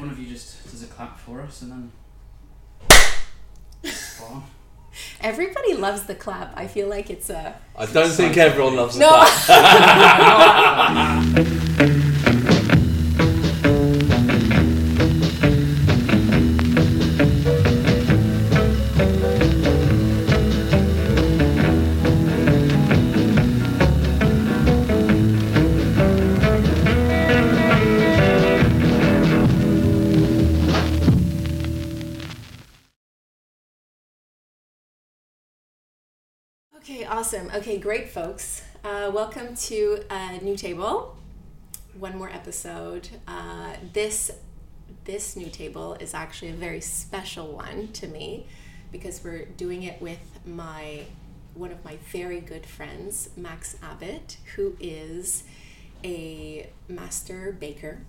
one of you just does a clap for us and then. Spot on. Everybody loves the clap. I feel like it's a. I don't think everyone loves the No. clap. awesome. Okay, great, folks. Uh, welcome to a New Table. One more episode. Uh, this this new table is actually a very special one to me because we're doing it with my one of my very good friends, Max Abbott, who is a master baker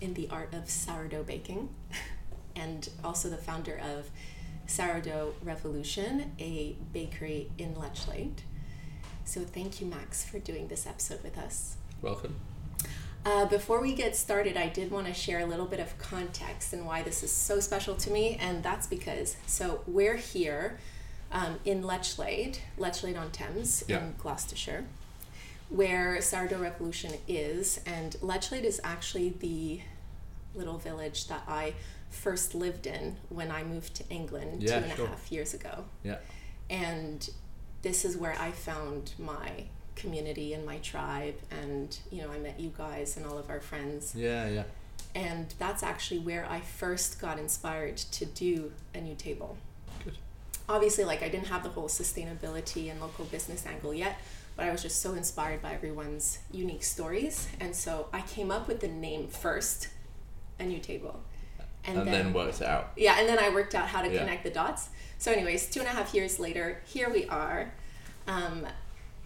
in the art of sourdough baking and also the founder of Sourdough Revolution, a bakery in Lechlade. So thank you, Max, for doing this episode with us. Welcome. Uh, before we get started, I did want to share a little bit of context and why this is so special to me, and that's because so we're here um, in Lechlade, Lechlade on Thames Yeah. in Gloucestershire, where Sourdough Revolution is, and Lechlade is actually the little village that I first lived in when I moved to England Yeah, two and a half sure. years ago Yeah. and this is where I found my community and my tribe and you know I met you guys and all of our friends Yeah, yeah. and that's actually where I first got inspired to do a new table. Good. Obviously like I didn't have the whole sustainability and local business angle yet, but I was just so inspired by everyone's unique stories and so I came up with the name first, a new table. And, then, worked it out. Yeah, and then I worked out how to Yeah. connect the dots. So, anyways, two and a half years later, here we are. Um,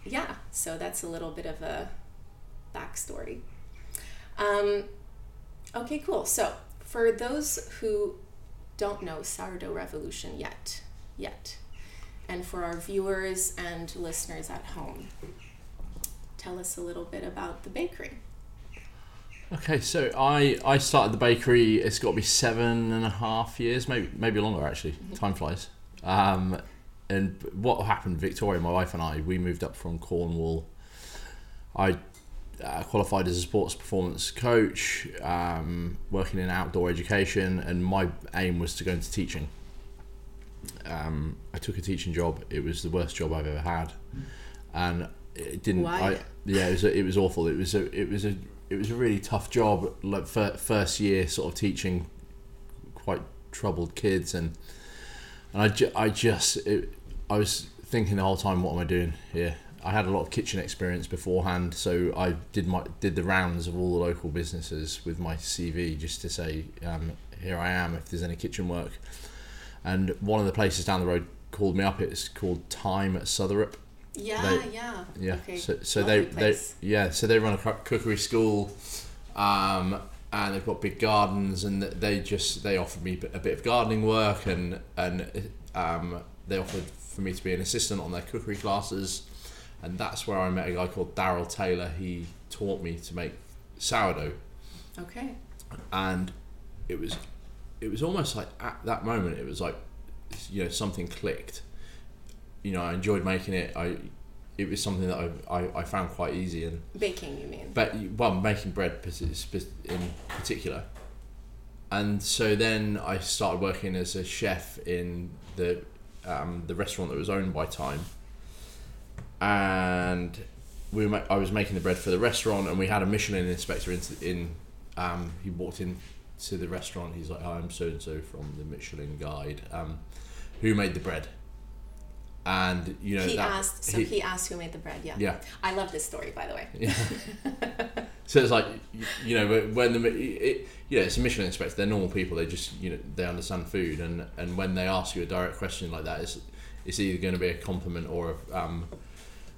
yeah, so that's a little bit of a backstory. Um, okay, cool. So, for those who don't know Sourdough Revolution yet, yet, and for our viewers and listeners at home, tell us a little bit about the bakery. Okay, so I I started the bakery. It's got to be seven and a half years, maybe maybe longer actually. Time flies. Um, and what happened? Victoria, my wife and I, we moved up from Cornwall. I uh, qualified as a sports performance coach, um, working in outdoor education, and my aim was to go into teaching. Um, I took a teaching job. It was the worst job I've ever had, and it didn't. Why? I, yeah, it was. A, it was awful. It was a. It was a. It was a really tough job. Like fir- first year, sort of teaching quite troubled kids, and and I, ju- I just it, I was thinking the whole time, what am I doing here? I had a lot of kitchen experience beforehand, so I did my did the rounds of all the local businesses with my CV just to say, um, here I am. If there's any kitchen work, and one of the places down the road called me up. It's called Thyme at Southrop. Yeah, They- yeah. Yeah. Okay. So so they lovely they place. yeah so they run a cookery school, um, and they've got big gardens, and they just they offered me a bit of gardening work, and and um, they offered for me to be an assistant on their cookery classes, and that's where I met a guy called Daryl Taylor. He taught me to make sourdough, Okay. and it was it was almost like at that moment it was like you know something clicked you know i enjoyed making it i it was something that i i, I found quite easy and Baking, you mean? but well making bread in particular and so then i started working as a chef in the um, the restaurant that was owned by Thyme and we were I was making the bread for the restaurant, and we had a Michelin inspector in. in um, he walked in to the restaurant. He's like, "Hi, I'm so and so from the Michelin Guide. Um, who made the bread?" And you know, he that- asked. So he, asked who made the bread. Yeah. yeah, I love this story, by the way. yeah. so it's like you- know when the it, you know it's a Michelin inspector. They're normal people. They just you know they understand food, and and when they ask you a direct question like that, it's it's either going to be a compliment or a, um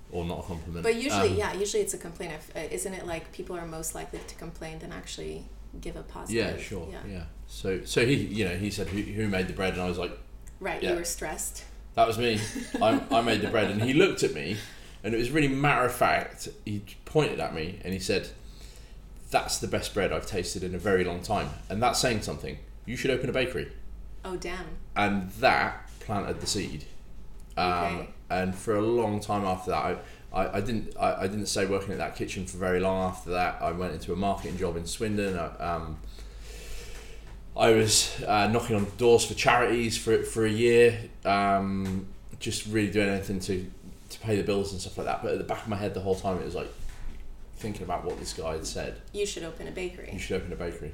or not a compliment. But usually, Um, yeah, usually it's a complaint. Uh, isn't it like people are most likely to complain than actually give a positive? Yeah, sure. Yeah. So so he you know he said who, who made the bread and I was like Right. Yeah. You were stressed. That was me. I I made the bread and he looked at me and it was really matter of fact. He pointed at me and he said, that's the best bread I've tasted in a very long time, and that's saying something. You should open a bakery, Oh damn. and that planted the seed. Um, Okay. And for a long time after that, I, I, I didn't I, I didn't stay working at that kitchen for very long. After that, I went into a marketing job in Swindon. I, um, I was uh, knocking on doors for charities for for a year, um, just really doing anything to to pay the bills and stuff like that. But at the back of my head, the whole time, it was like thinking about what this guy had said. You should open a bakery. You should open a bakery.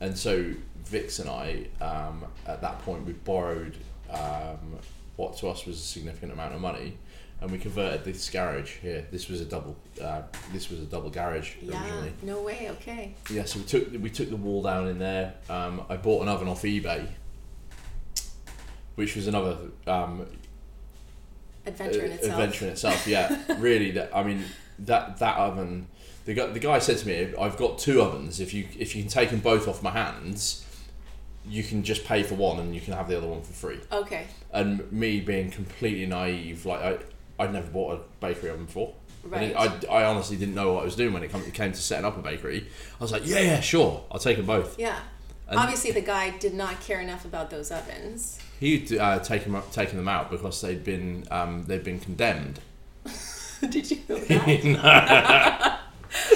And so Vix and I, um, at that point, we borrowed um, what to us was a significant amount of money, and we converted this garage here. This was a double. Uh, this was a double garage Yeah. originally. No way. Okay. Yeah, so we took we took the wall down in there. Um, I bought an oven off eBay, which was another um, Adventure in itself. adventure in itself. Yeah, really. That I mean that that oven. The guy, the guy said to me, "I've got two ovens. If you if you can take them both off my hands, you can just pay for one and you can have the other one for free." Okay. And me being completely naive, like I I'd never bought a bakery oven before. Right. And it, I, I honestly didn't know what I was doing when it come, it came to setting up a bakery. I was like, yeah, yeah, sure, I'll take them both. Yeah. And- Obviously, the guy did not care enough about those ovens. He'd uh, taken them, taken them out because they'd been um, they'd been condemned. did you know that?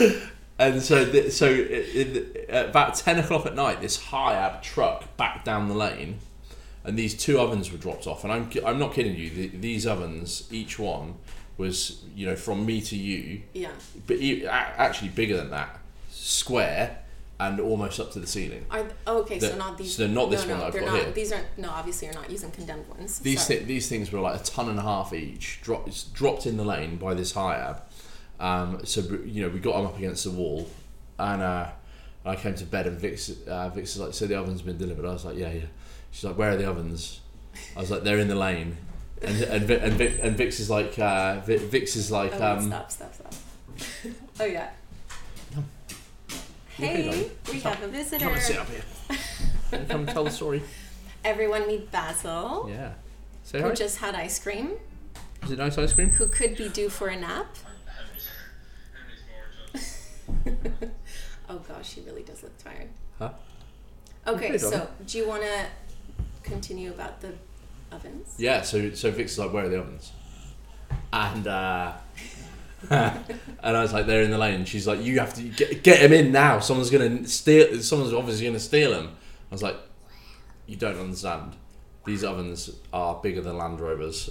And so, th- so at about ten o'clock at night, this HIAB truck backed down the lane, and these two ovens were dropped off. And I'm, I'm not kidding you. The, these ovens, each one, was you know from me to you, yeah. but actually bigger than that, square, and almost up to the ceiling. Are oh, okay? so not these. so they're not this no, one no, I've got not. here. These aren't. No, obviously, you're not using condemned ones. These these things were like a ton and a half each, dropped dropped in the lane by this HIAB. Um, so you know we got them up against the wall, and uh, I came to bed and Vix uh, Vix was like, "So the oven's been delivered." I was like, "Yeah, yeah." She's like, "Where are the ovens?" I was like, "They're in the lane," and and and, Vic, and Vix is like, uh, Vix is like, Oh, um, stop! Stop! Stop! oh yeah. No. Hey, Okay, we Stop. have a visitor. "Come and sit up here." And come and tell the story. Everyone meet Basil, Yeah. Say who hi. just had ice cream, Is it nice ice cream? who could be due for a nap. oh gosh, she really does look tired. Huh? Okay, Okay, so do you want to continue about the ovens? Yeah, so so Vic's is like, where are the ovens? And uh, and I was like, they're in the lane. She's like, you have to get get him in now. Someone's gonna steal. Someone's obviously gonna steal him. I was like, you don't understand. These ovens are bigger than Land Rovers.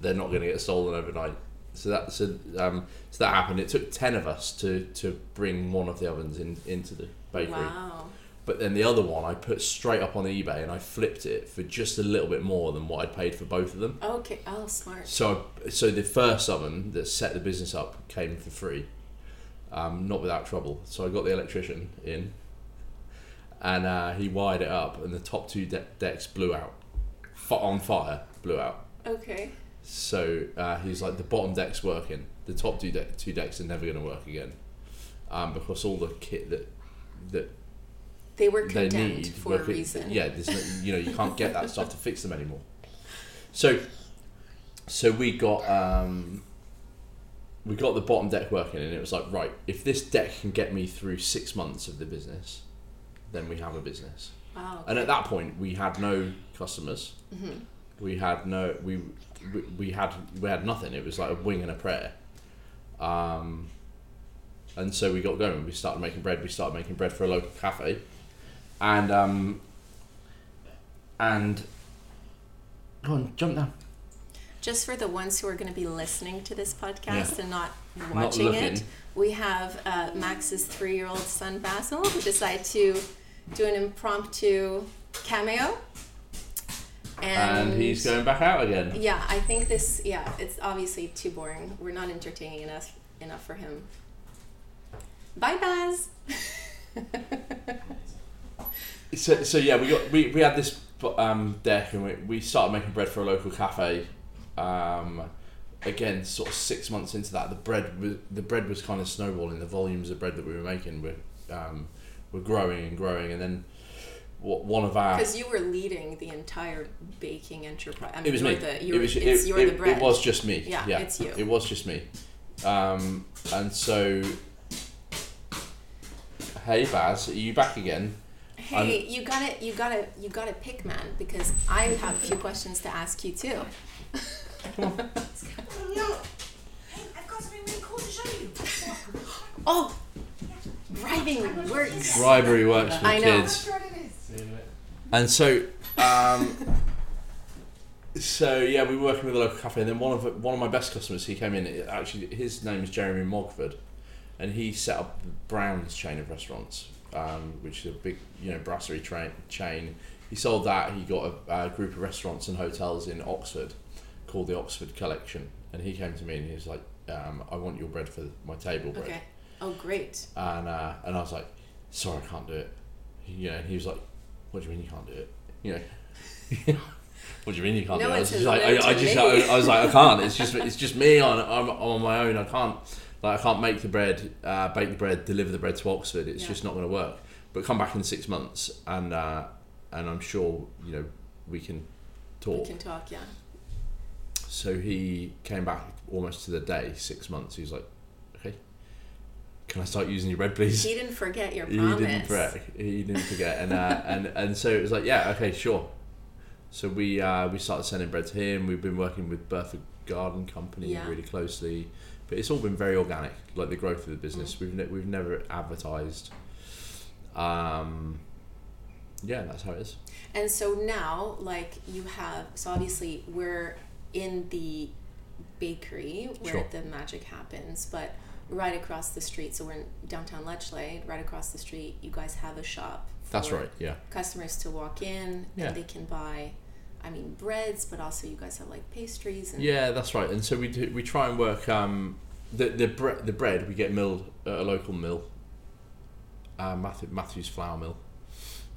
They're not gonna get stolen overnight. So that so um so that happened. It took ten of us to to bring one of the ovens in into the bakery. Wow. But then the other one I put straight up on eBay and I flipped it for just a little bit more than what I'd paid for both of them. Okay. Oh, smart. So, so the first oven that set the business up came for free, um, not without trouble. So I got the electrician in, and uh, he wired it up, and the top two de- decks blew out, F- on fire, blew out. Okay. So uh, he's like, the bottom deck's working, the top two, de- two decks are never going to work again, um, because all the kit that that They were condemned need for a reason. Yeah, there's no, you know you can't get that stuff to fix them anymore. So, so we got um, we got the bottom deck working, and it was like right, if this deck can get me through six months of the business, then we have a business. Wow. And at that point, we had no customers. Mm-hmm. We had no we, we we had we had nothing. It was like a wing and a prayer. Um, and so we got going. We started making bread. We started making bread for a local cafe, and um, and go on, jump down. Just for the ones who are going to be listening to this podcast Yeah. and not Not watching it, we have uh, Max's three-year-old son Basil who decided to do an impromptu cameo. And, he's going back out again. Yeah, I think this. Yeah, it's obviously too boring. We're not entertaining enough enough for him. Bye, Baz. So, so yeah, we got we, we had this um, deck and we, we started making bread for a local cafe. Um, again, sort of six months into that, the bread was, the bread was kind of snowballing. The volumes of bread that we were making were um, were growing and growing, and then one of our Because you were leading the entire baking enterprise. I mean, it was me. The, you're, it was it's it, you're it, the bread. it was just me. Yeah, yeah, it's you. It was just me, um, and so Hey Baz, are you back again? Hey, you gotta, you gotta, you gotta pick, man, because I have a few questions to ask you too. Oh, no. Hey, I've got something really cool to show you. Oh, bribing works. Bribery works for I know. kids. what it is. And so, um, so yeah, we were working with a local cafe, and then one of one of my best customers, he came in. it- Actually, his name is Jeremy Mogford, and he set up Brown's chain of restaurants, um, which is a big, you know, brasserie tra- chain. He sold that. He got a, a group of restaurants and hotels in Oxford, called the Oxford Collection, and he came to me and he was like, um, "I want your bread for my table bread." Okay. Oh, great. and uh, and I was like, sorry, I can't do it. You know, and he was like, what do you mean you can't do it? You know, what do you mean you can't No do it? I was just like, I, I just. I, I was like, I can't. It's just, it's just me on, I'm, I'm on my own. I can't, like, I can't make the bread, uh, bake the bread, deliver the bread to Oxford. It's Yeah. just not going to work. But come back in six months, and uh, and I'm sure you know we can talk. We can talk. Yeah. So he came back almost to the day, six months. He was like, okay, can I start using your bread, please? He didn't forget your promise. He didn't forget. He didn't forget, and uh, and and so it was like, yeah, okay, sure. So we uh, we started sending bread to him. We've been working with Burford Garden Company Yeah. really closely, but it's all been very organic, like the growth of the business. Mm. We've ne- we've never advertised. Um, yeah, that's how it is. And so now, like you have, so obviously we're in the bakery where Sure. the magic happens, but right across the street, so we're in downtown Lechlade, right across the street, you guys have a shop. That's right. Yeah. Customers to walk in Yeah. and they can buy, I mean, breads, but also you guys have like pastries and Yeah, that's right. And so we do, we try and work um, the the bre- the bread we get milled at a local mill, uh, Matthew, Matthews Flour Mill.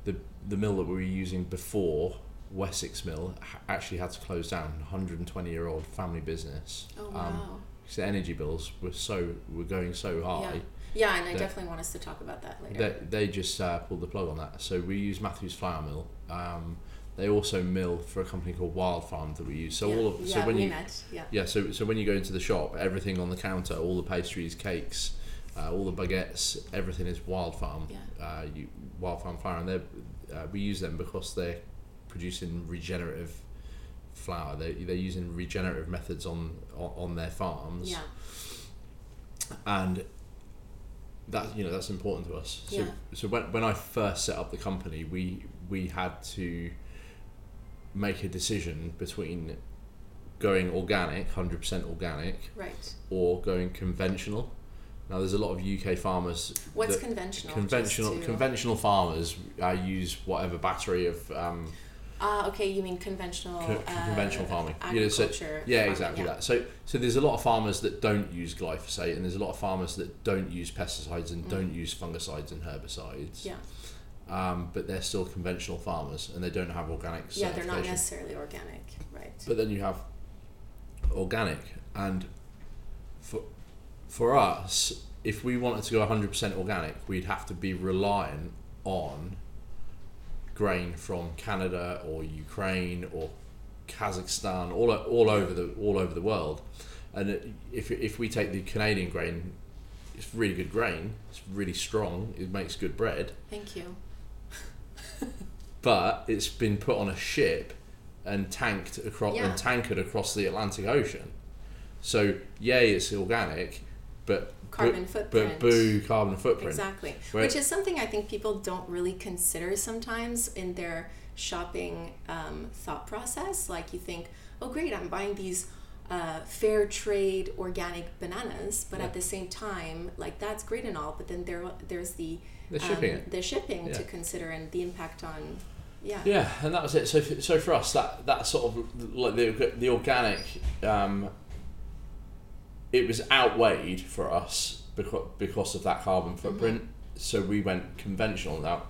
The the mill that we were using before Wessex Mill actually had to close down. 120 year old family business. Oh Um, wow. 'cause the energy bills were so were going so high. yeah, Yeah, and I definitely want us to talk about that later. They, they just uh, pulled the plug on that. So we use Matthews Flour Mill. Um, they also mill for a company called Wild Farm that we use. So yeah. all of yeah, so when you met. Yeah. Yeah, so so when you go into the shop, everything on the counter, all the pastries, cakes, uh, all the baguettes, everything is Wild Farm. Yeah. Uh, you, Wild Farm flour, and they uh, we use them because they're producing regenerative flour. They they're using regenerative methods on on, on their farms, Yeah. and that you know that's important to us. So Yeah. so when when I first set up the company, we we had to make a decision between going organic, hundred percent organic, Right. or going conventional. Now, there's a lot of UK farmers. What's conventional? conventional? To- Conventional farmers uh, use whatever battery of um, Ah, okay. You mean conventional? co- uh, conventional farming. You know, so- Agriculture. yeah, farming, exactly yeah. that. So, so there's a lot of farmers that don't use glyphosate, and there's a lot of farmers that don't use pesticides and Mm. don't use fungicides and herbicides. Yeah. Um, but they're still conventional farmers, and they don't have organic Yeah, they're not necessarily organic, right? But then you have organic, and for for us, if we wanted to go 100% organic, we'd have to be reliant on grain from Canada or Ukraine or Kazakhstan, all all over the all over the world. And if if we take the Canadian grain, it's really good grain. It's really strong. It makes good bread Thank you. But it's been put on a ship and tanked across Yeah. and tankered across the Atlantic Ocean. So yay, it's organic, but Carbon but, footprint. but boo carbon footprint. Exactly. Where- Which is something I think people don't really consider sometimes in their shopping um, thought process. Like you think, oh, great, I'm buying these uh, fair trade organic bananas, but Yeah. at the same time, like that's great and all, but then there there's the They're shipping um, the shipping to consider and the impact on yeah Yeah, and that was it. So, f- so for us, that that sort of like the the organic, um, it was outweighed for us because because of that carbon footprint. So we went conventional. Now,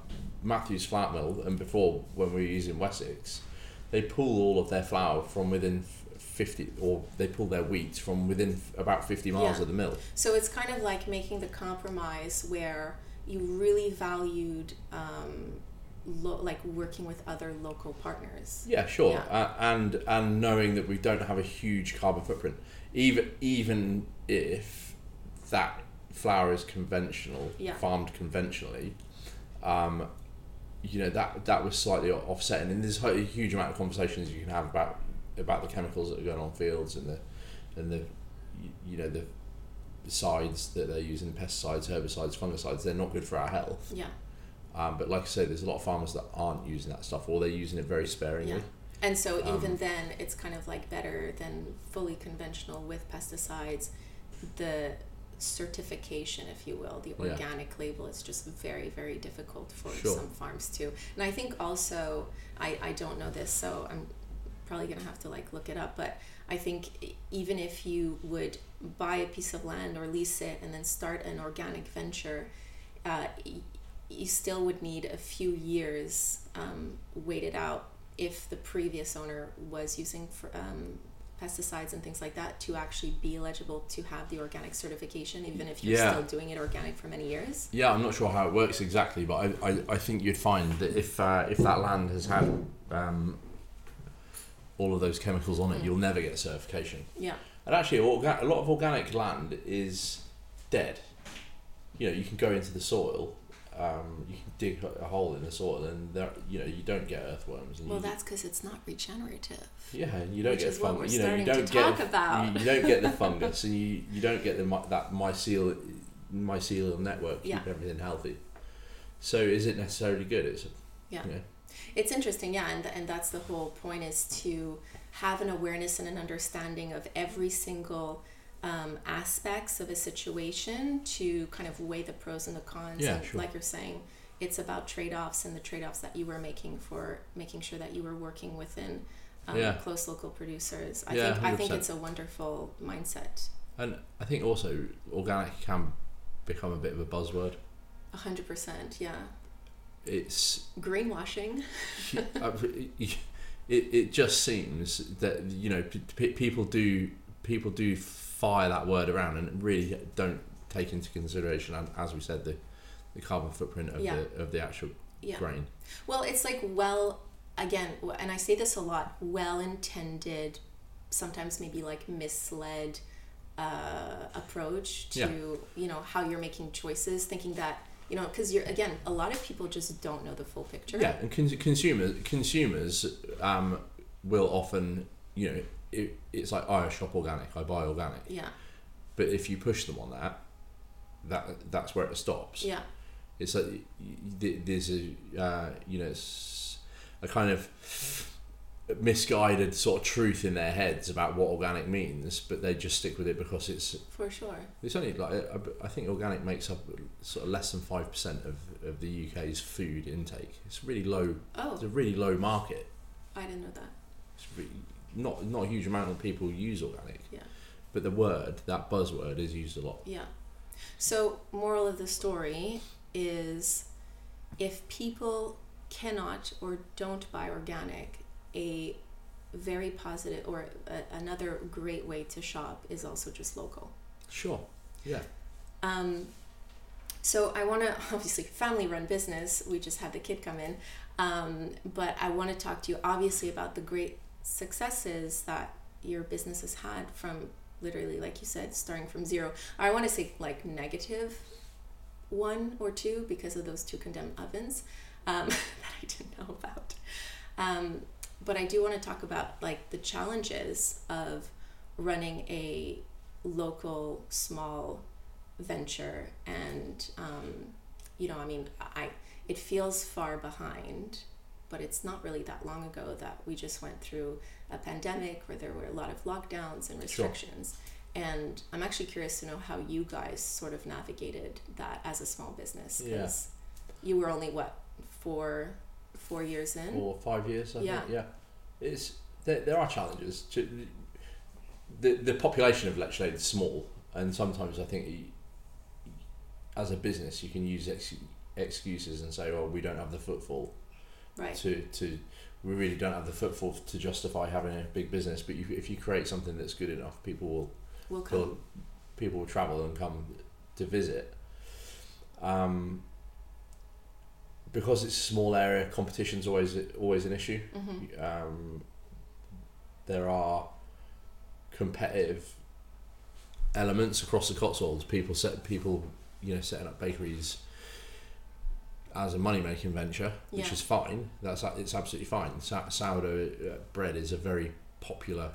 Matthews Flour Mill, and before when we were using Wessex, they pull all of their flour from within fifty, or they pull their wheat from within about fifty miles Yeah. of the mill. So it's kind of like making the compromise where you really valued um, lo- like working with other local partners. Yeah, sure. Yeah. Uh, and and knowing that we don't have a huge carbon footprint, even even if that flour is conventional, Yeah. farmed conventionally, um, you know that that was slightly offsetting. And there's a huge amount of conversations you can have about about the chemicals that are going on fields and the and the you know the sides that they're using pesticides, herbicides, fungicides. They're not good for our health. Yeah. Um, but like I say, there's a lot of farmers that aren't using that stuff, or they're using it very sparingly. Yeah. And so even Um, then, it's kind of like better than fully conventional with pesticides. The certification, if you will, the Yeah. organic label is just very, very difficult for Sure. some farms too. And I think also, I, I don't know this, so I'm probably gonna have to like look it up, but I think even if you would buy a piece of land or lease it and then start an organic venture, uh, you still would need a few years um, waited out if the previous owner was using for, um, pesticides and things like that to actually be eligible to have the organic certification, even if you're Yeah. still doing it organic for many years. Yeah, I'm not sure how it works exactly, but I, I, I think you'd find that if uh, if that land has had um, all of those chemicals on it, Mm. you'll never get certification. Yeah, And actually, orga- a lot of organic land is dead. You know, you can go into the soil, um, you can dig a hole in the soil, and there, you know, you don't get earthworms. And well, you, that's because it's not regenerative. yeah, and you don't get is what fun- we're You know, you don't get talk about. You, you don't get the fungus, and you, you don't get the that mycelial mycelial network to Yeah. keep everything healthy. So, is it necessarily good? It's Yeah. you know, It's interesting, yeah, and, and that's the whole point is to have an awareness and an understanding of every single um, aspects of a situation to kind of weigh the pros and the cons. Yeah, and sure. like you're saying, it's about trade offs and the trade offs that you were making for making sure that you were working within um, Yeah. close local producers. I Yeah, think I think it's a wonderful mindset. and I think also organic can become a bit of a buzzword. A hundred percent, yeah. It's Greenwashing. it, it just seems that you know p- p- people do people do fire that word around and really don't take into consideration and as we said the the carbon footprint of Yeah. the of the actual Yeah. grain Well, it's like well, again, and I say this a lot, well intended, sometimes maybe like misled uh, approach to, Yeah. you know, how you're making choices, thinking that, you know, because you're, again, a lot of people just don't know the full picture. yeah and cons- consumers consumers um, will often you know it, it's like I shop organic I buy organic Yeah. but if you push them on that that that's where it stops Yeah. It's like there's a uh, you know a kind of misguided sort of truth in their heads about what organic means, but they just stick with it because it's For sure. it's only like I- think organic makes up sort of less than five percent of, of the UK's food intake. It's really low. Oh, It's a really low market. I didn't know that. It's really not not a huge amount of people use organic. Yeah. But the word that buzzword is used a lot. Yeah. So, moral of the story is if people cannot or don't buy organic, a very positive or a, another great way to shop is also just local. Sure. Yeah. Um, so I want to obviously family run business. We just had the kid come in, um, but I want to talk to you obviously about the great successes that your business has had from literally, like you said, starting from zero. I want to say like negative one or two because of those two condemned ovens um, that I didn't know about. Um, but I do want to talk about like the challenges of running a local small venture and um, you know i mean i it feels far behind but it's not really that long ago that we just went through a pandemic where there were a lot of lockdowns and restrictions Sure. and i'm actually curious to know how you guys sort of navigated that as a small business Yeah. because you were only what four four years in or five years. I Yeah. think. Yeah, it's there. There are challenges. To, the the population of Lechlade is small, and sometimes I think you, as a business you can use ex, excuses and say, "Well, we don't have the footfall right to to." We really don't have the footfall to justify having a big business, but you, if you create something that's good enough, people will we'll come will people will travel and come to visit. Um, because it's a small area, competition's always always an issue. hmm Um, there are competitive elements across the Cotswolds. People set people, you know, setting up bakeries as a money making venture, which Yeah. is fine. That's it's absolutely fine. Sa- sourdough uh, bread is a very popular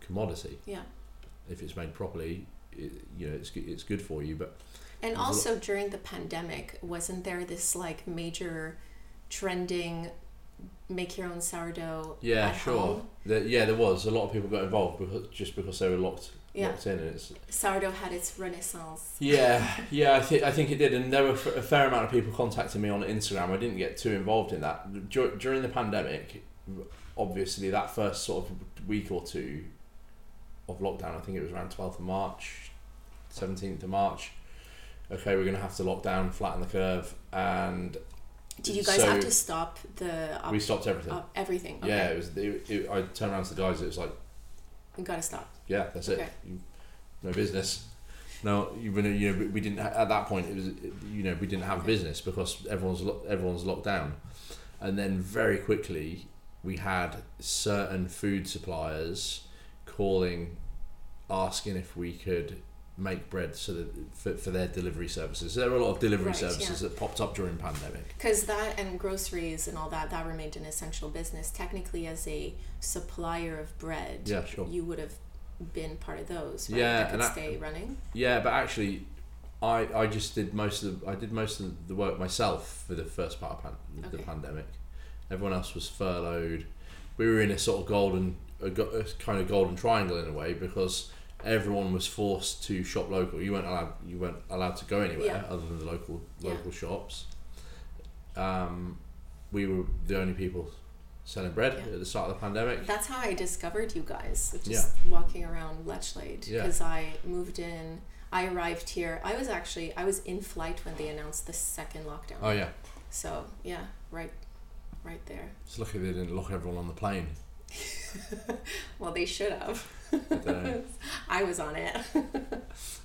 commodity Yeah. if it's made properly. It, you know, it's it's good for you, but And also during the pandemic, wasn't there this like major trending make your own sourdough yeah, sure. There, yeah, there was a lot of people got involved because just because they were locked Yeah. locked in, and it's Sourdough had its renaissance. Yeah, yeah, I think I think it did, and there were f- a fair amount of people contacting me on Instagram. I didn't get too involved in that Dur- during the pandemic. Obviously, that first sort of week or two of lockdown, I think it was around twelfth of March, seventeenth of March. Okay, we're gonna have to lock down, flatten the curve, and Did you guys So- have to stop the op- we stopped everything. op- everything? Okay. Yeah, it was. It, it, I turned around to the guys. It was like, we gotta stop. yeah, that's Okay. it. You, no business. No, you know, you know, we didn't at that point. It was, you know, we didn't have Okay. business because everyone's lo- everyone's locked down, and then very quickly we had certain food suppliers calling, asking if we could make bread so that for, for their delivery services. So there were a lot of delivery Right, services yeah. that popped up during pandemic. Because that and groceries and all that, that remained an essential business. Technically, as a supplier of bread, Yeah, sure. you would have been part of those, right? Yeah, that could and I- stay running. Yeah, but actually, I, I just did most of the, I did most of the work myself for the first part of pan, the Okay. pandemic. Everyone else was furloughed. We were in a sort of golden, a, a kind of golden triangle in a way because everyone was forced to shop local. You weren't allowed, you weren't allowed to go anywhere Yeah. other than the local Yeah. local shops. Um, we were the only people selling bread Yeah. at the start of the pandemic. That's how I discovered you guys, just Yeah. walking around Lechlade. Yeah. Because I moved in, I arrived here. I was actually, I was in flight when they announced the second lockdown. Oh yeah, So, yeah, right, right there. it's lucky they didn't lock everyone on the plane. Well, they should have. I don't know. I was on it.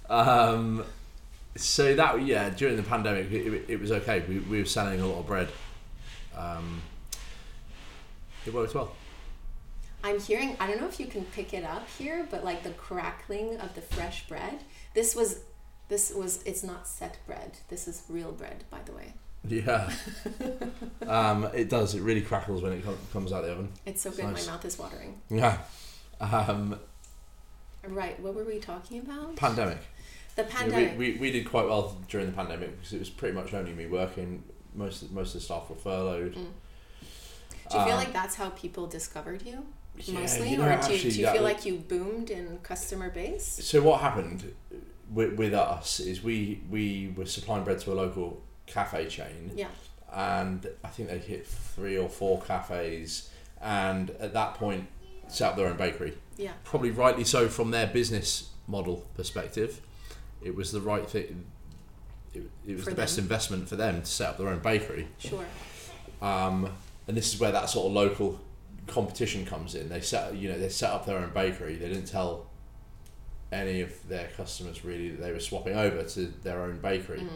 Um, so that yeah, during the pandemic, it, it, it was okay. We, we were selling a lot of bread. Um, it worked well. I'm hearing, I don't know if you can pick it up here, but like the crackling of the fresh bread. This was, this was, it's not set bread. This is real bread, by the way. Yeah, um, it does. It really crackles when it com- comes out of the oven. It's so good, nice. my mouth is watering. Yeah. Um, Right, what were we talking about? pandemic. The pandemic. we, we, we did quite well during the pandemic because it was pretty much only me working. Most of, most of the staff were furloughed. Mm. Do you feel Um, like that's how people discovered you? yeah, Mostly? you know, or do, you- do you feel was- like you boomed in customer base? So what happened with, with us is we we were supplying bread to a local cafe chain. Yeah. and I think they hit three or four cafes, and at that point set up their own bakery. Yeah. Probably rightly so from their business model perspective. It was the right thing. It, it was For the best investment for them to set up their own bakery. Sure. Um, and this is where that sort of local competition comes in. They set you know they set up their own bakery. They didn't tell any of their customers really that they were swapping over to their own bakery. Mm.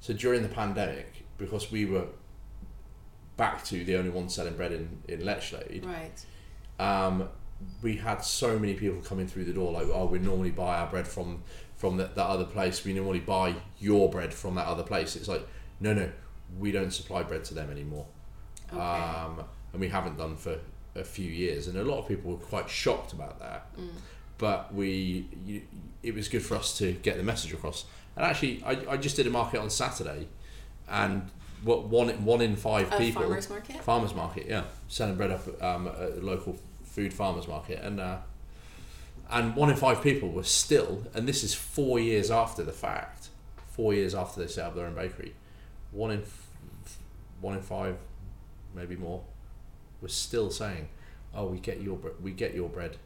So during the pandemic, because we were back to the only one selling bread in, in Lechlade, Right. um, we had so many people coming through the door like, oh, we normally buy our bread from from that, that other place. We normally buy your bread from that other place. It's like, no, no, we don't supply bread to them anymore. Okay. Um, and we haven't done for a few years. And a lot of people were quite shocked about that. Mm. But we, you, it was good for us to get the message across. And actually, I, I just did a market on Saturday, and what one one in five A people farmer's market? farmers market, yeah, selling bread up um, at a local food farmers market, and uh, and one in five people were still, and this is four years after the fact, four years after they set up their own bakery, one in f- one in five, maybe more, was still saying, "Oh, we get your bre- we get your bread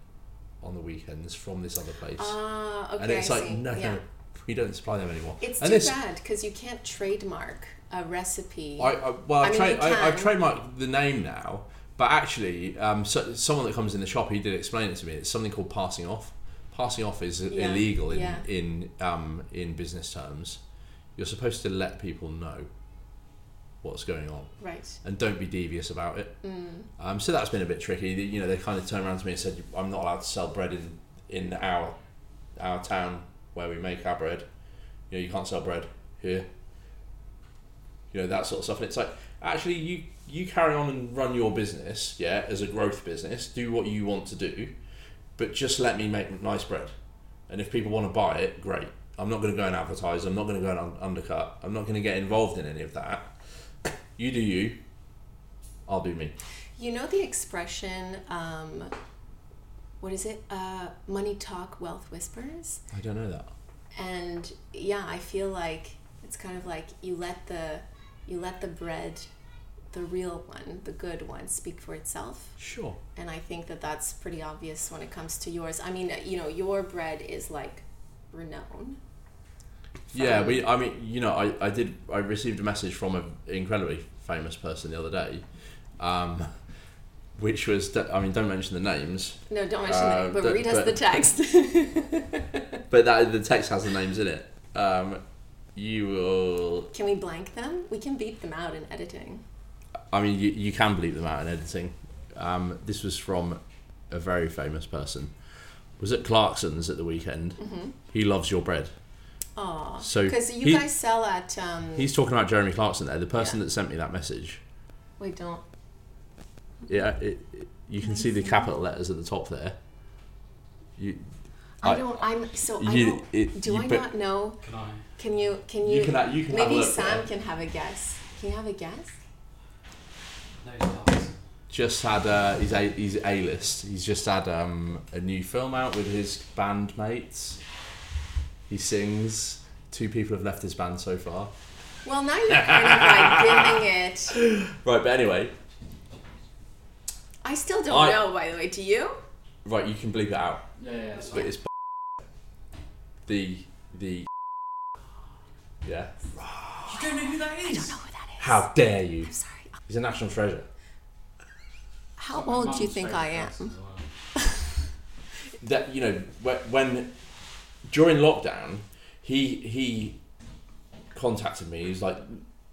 on the weekends from this other place," Ah, okay. and it's I like, see. no, yeah. no, we don't supply them anymore. It's and too this, bad because you can't trademark a recipe. I, I well, I mean, tra- I, I've trademarked the name now, but actually, um, so, someone that comes in the shop, he did explain it to me. It's something called passing off. Passing off is Yeah, illegal in yeah. in um, in business terms. You're supposed to let people know what's going on right. and don't be devious about it. Mm. Um, so that's been a bit tricky. They- You know, they kind of turned around to me and said, "I'm not allowed to sell bread in in our our town where we make our bread. You know, you can't sell bread here. You know that sort of stuff. And it's like actually, you you carry on and run your business, yeah, as a growth business. Do what you want to do, but just let me make nice bread. And if people want to buy it, great. I'm not going to go and advertise. I'm not going to go and un- undercut. I'm not going to get involved in any of that. You do you. I'll do me. You know the expression, um, what is it? Uh, money talk, wealth whispers. I don't know that. and yeah i feel like it's kind of like you let the you let the bread the real one the good one speak for itself Sure. and i think that that's pretty obvious when it comes to yours i mean you know your bread is like renowned Yeah, we. I mean, you know, I, I did. I received a message from an incredibly famous person the other day, um, which was. I mean, don't mention the names, no don't mention Uh, that but but- read us the text but that the text has the names in it. Um, you will. can we blank them we can beep them out in editing I mean, you, you can bleep them out in editing. Um, this was from a very famous person. Was at Clarkson's at the weekend. He loves your bread. Oh So because you he- guys sell at um He's talking about Jeremy Clarkson there. The person Yeah. that sent me that message. wait don't Yeah, it, it, you can see the capital letters at the top there. You, I, I- don't i'm so i don't it, do you, i but not know Can I? Can you can you, You can you can maybe Sam there. can have a guess. Can you have a guess? No. Just had uh, he's a he's a list. He's just had um, a new film out with his bandmates. He sings. Two people have left his band so far. Well, now you're kind of like giving it. Right, but anyway, I still don't I- know. By the way, do you? right, you can bleep it out. Yeah, yeah, that's But fine. it's the the yeah. You don't know who that is? I don't know who that is. How dare you? I'm sorry. He's a national treasure. How old do you think I am? person as well. that you know when, when during lockdown he he contacted me. He's like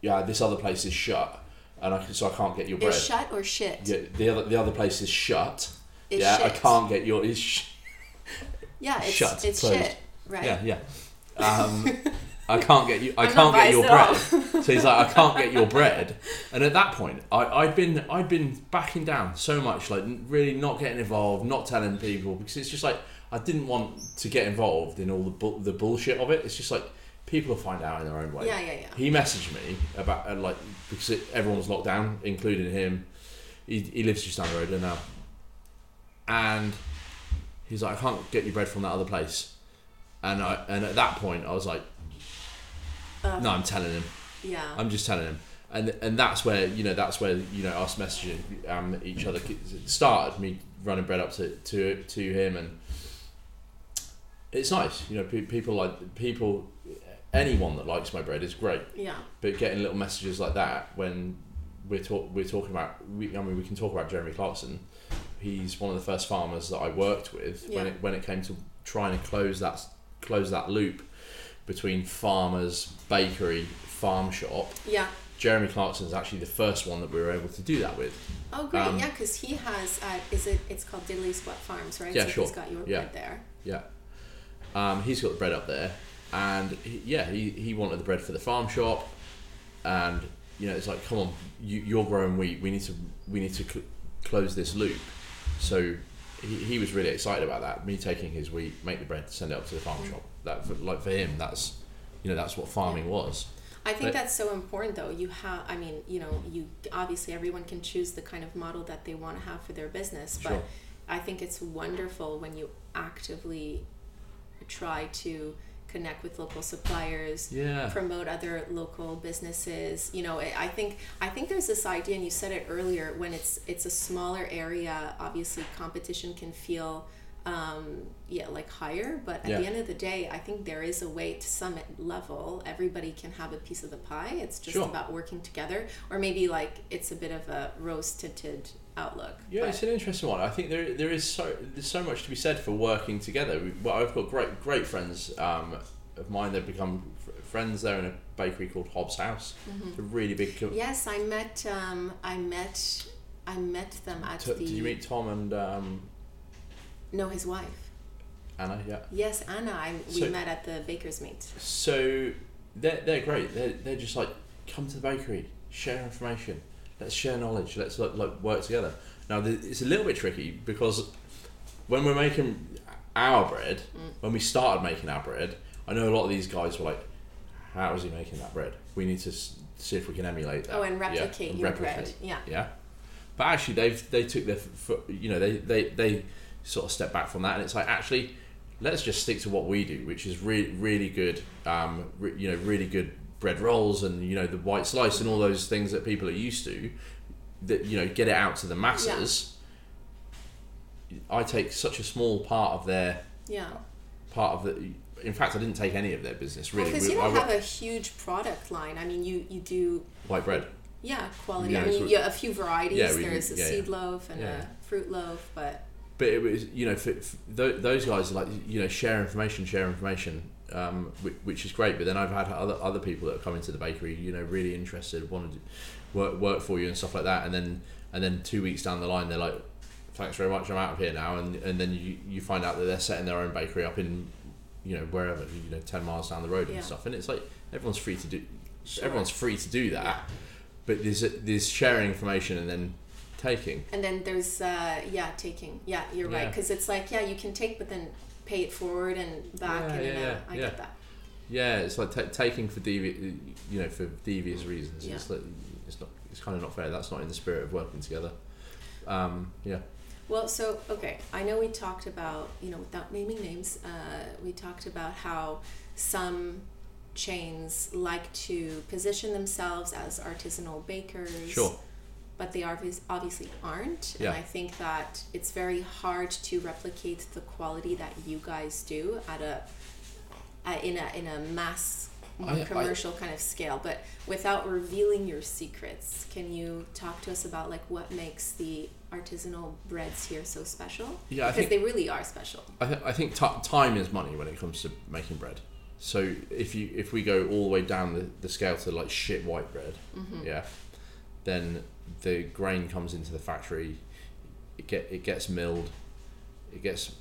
yeah this other place is shut and I can, so I can't get your bread. Is shut or shit? yeah, the other the other place is shut. Is yeah I can't get your is sh- Yeah, it's Shut, it's closed. shit, right? yeah yeah. Um, I can't get you I I'm can't get your bread. so he's like I can't get your bread. And at that point I, I'd been I'd been backing down so much like really not getting involved not telling people because it's just like I didn't want to get involved in all the bu- the bullshit of it it's just like people will find out in their own way Yeah, yeah, yeah. he messaged me about uh, like because it, everyone was locked down including him he, he lives just down the road now and he's like I can't get your bread from that other place and I and at that point I was like Uh, no I'm telling him Yeah. I'm just telling him, and and that's where you know that's where you know us messaging um, each other started. Me running bread up to to to him, and it's nice. You know, pe- people like people, anyone that likes my bread is great. yeah. But getting little messages like that when we're talk we're talking about, we, I mean, we can talk about Jeremy Clarkson. He's one of the first farmers that I worked with when it when it came to trying to close that close that loop between farmers, bakery, farm shop. Yeah. Jeremy Clarkson is actually the first one that we were able to do that with. Oh, great. Um, yeah, because he has. Uh, is it? It's called Diddly Squat Farms, right? Yeah, so sure. He's got your Yeah. bread there. Yeah. Um, he's got the bread up there, and he, yeah, he, he wanted the bread for the farm shop, and you know it's like, come on, you, you're growing wheat. We need to we need to cl- close this loop. So he, he was really excited about that. Me taking his wheat, make the bread, send it up to the farm shop. That for, like for him, that's you know that's what farming was. I think But- that's so important, though. You have, I mean, you know, you obviously everyone can choose the kind of model that they want to have for their business, but Sure. I think it's wonderful when you actively try to connect with local suppliers, Yeah. promote other local businesses. You know, I I think I think there's this idea, and you said it earlier. When it's it's a smaller area, obviously competition can feel. Um, yeah, like higher, but at Yeah. the end of the day, I think there is a way to summit level. Everybody can have a piece of the pie. It's just Sure. about working together, or maybe like it's a bit of a rose tinted outlook. Yeah, but- it's an interesting one. I think there there is so there's so much to be said for working together. We, well, I've got great great friends um, of mine. They've become f- friends there in a bakery called Hobbs House. It's a really big. Co- Mm-hmm. Yes, I met. Um, I met. I met them at T- the. did you meet Tom and? Um, No, his wife. Anna, yeah. Yes, Anna. I, we So- met at the baker's meet. So they're, they're great. They're, they're just like, come to the bakery, share information, let's share knowledge, let's like, like work together. Now, the, it's a little bit tricky because when we're making our bread, Mm. when we started making our bread, I know a lot of these guys were like, how is he making that bread? We need to s- see if we can emulate that. Oh, and Yeah, replicate and your replicate. bread. Yeah. Yeah, but actually, they've they took their foot. You know, they they they sort of step back from that, and it's like actually, let's just stick to what we do, which is really really good. Um, re- you know, really good bread rolls, and you know the white slice and all those things that people are used to. That you know, get it out to the masses. I take such a small part of their Yeah. part of the. In fact, I didn't take any of their business really. Oh, because We- you don't wa- have a huge product line. I mean, you you do white bread. yeah quality. Yeah, I mean, yeah, a few varieties. Yeah, There's a yeah, seed yeah. loaf and Yeah. a fruit loaf, but but it was you know for, for those guys are like you know share information share information um, which, which is great but then I've had other other people that have come into the bakery you know really interested wanted to work work for you and stuff like that and then and then two weeks down the line they're like thanks very much I'm out of here now and, and then you, you find out that they're setting their own bakery up in you know wherever you know 10 miles down the road Yeah. and stuff and it's like everyone's free to do Sure. everyone's free to do that Yeah. but there's there's sharing information and then taking and then there's uh yeah taking yeah you're right because it's like yeah you can take but then pay it forward and back Yeah, and yeah, uh, yeah, I yeah. get that. Yeah, it's like ta taking for devi- you know, for devious reasons. Yeah. It's like it's not. It's kind of not fair. That's not in the spirit of working together. Um, yeah. Well, so okay, I know we talked about you know without naming names, uh, we talked about how some chains like to position themselves as artisanal bakers. Sure. But they obvious, obviously aren't, Yeah. and I think that it's very hard to replicate the quality that you guys do at a, at, in a in a mass more I- I- commercial kind of scale. But without revealing your secrets, can you talk to us about like what makes the artisanal breads here so special? Yeah, I because think- they really are special. I, th- I think ti time is money when it comes to making bread. So if you if we go all the way down the, the scale to like shit white bread, Mm-hmm. yeah, then the grain comes into the factory. It get it gets milled, it gets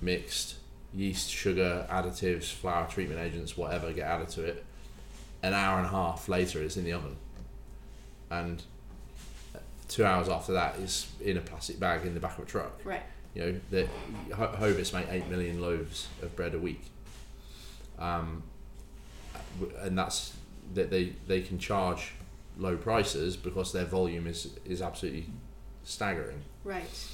mixed. Yeast, sugar, additives, flour treatment agents, whatever get added to it. An hour and a half later, it's in the oven, and two hours after that, it's in a plastic bag in the back of a truck. Right. You know, the Ho- Hovis make eight million loaves of bread a week, um, and that's that they they can charge low prices because their volume is is absolutely staggering. Right.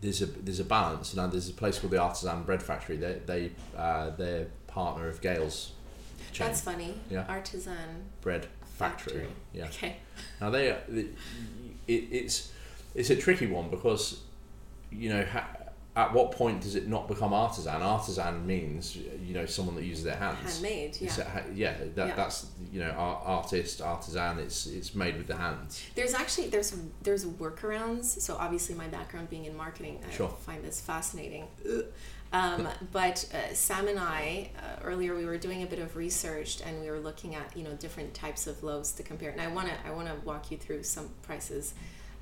There's a there's a balance. Now there's a place called the Artisan Bread Factory. They they uh, they're partner of Gail's. Chain That's funny. Yeah. Artisan Bread Factory. factory. Yeah. Okay. Now they, it, it's it's a tricky one because you know ha, at what point does it not become artisan? Artisan means you know someone that uses their hands. Handmade. Yeah. A yeah, that, Yeah. that's you know art, artist, artisan. It's it's made with the hands. There's actually there's there's workarounds. So obviously my background being in marketing, I Sure. find this fascinating. Um, but uh, Sam and I uh, earlier we were doing a bit of research and we were looking at you know different types of loaves to compare. And I wanna I wanna walk you through some prices.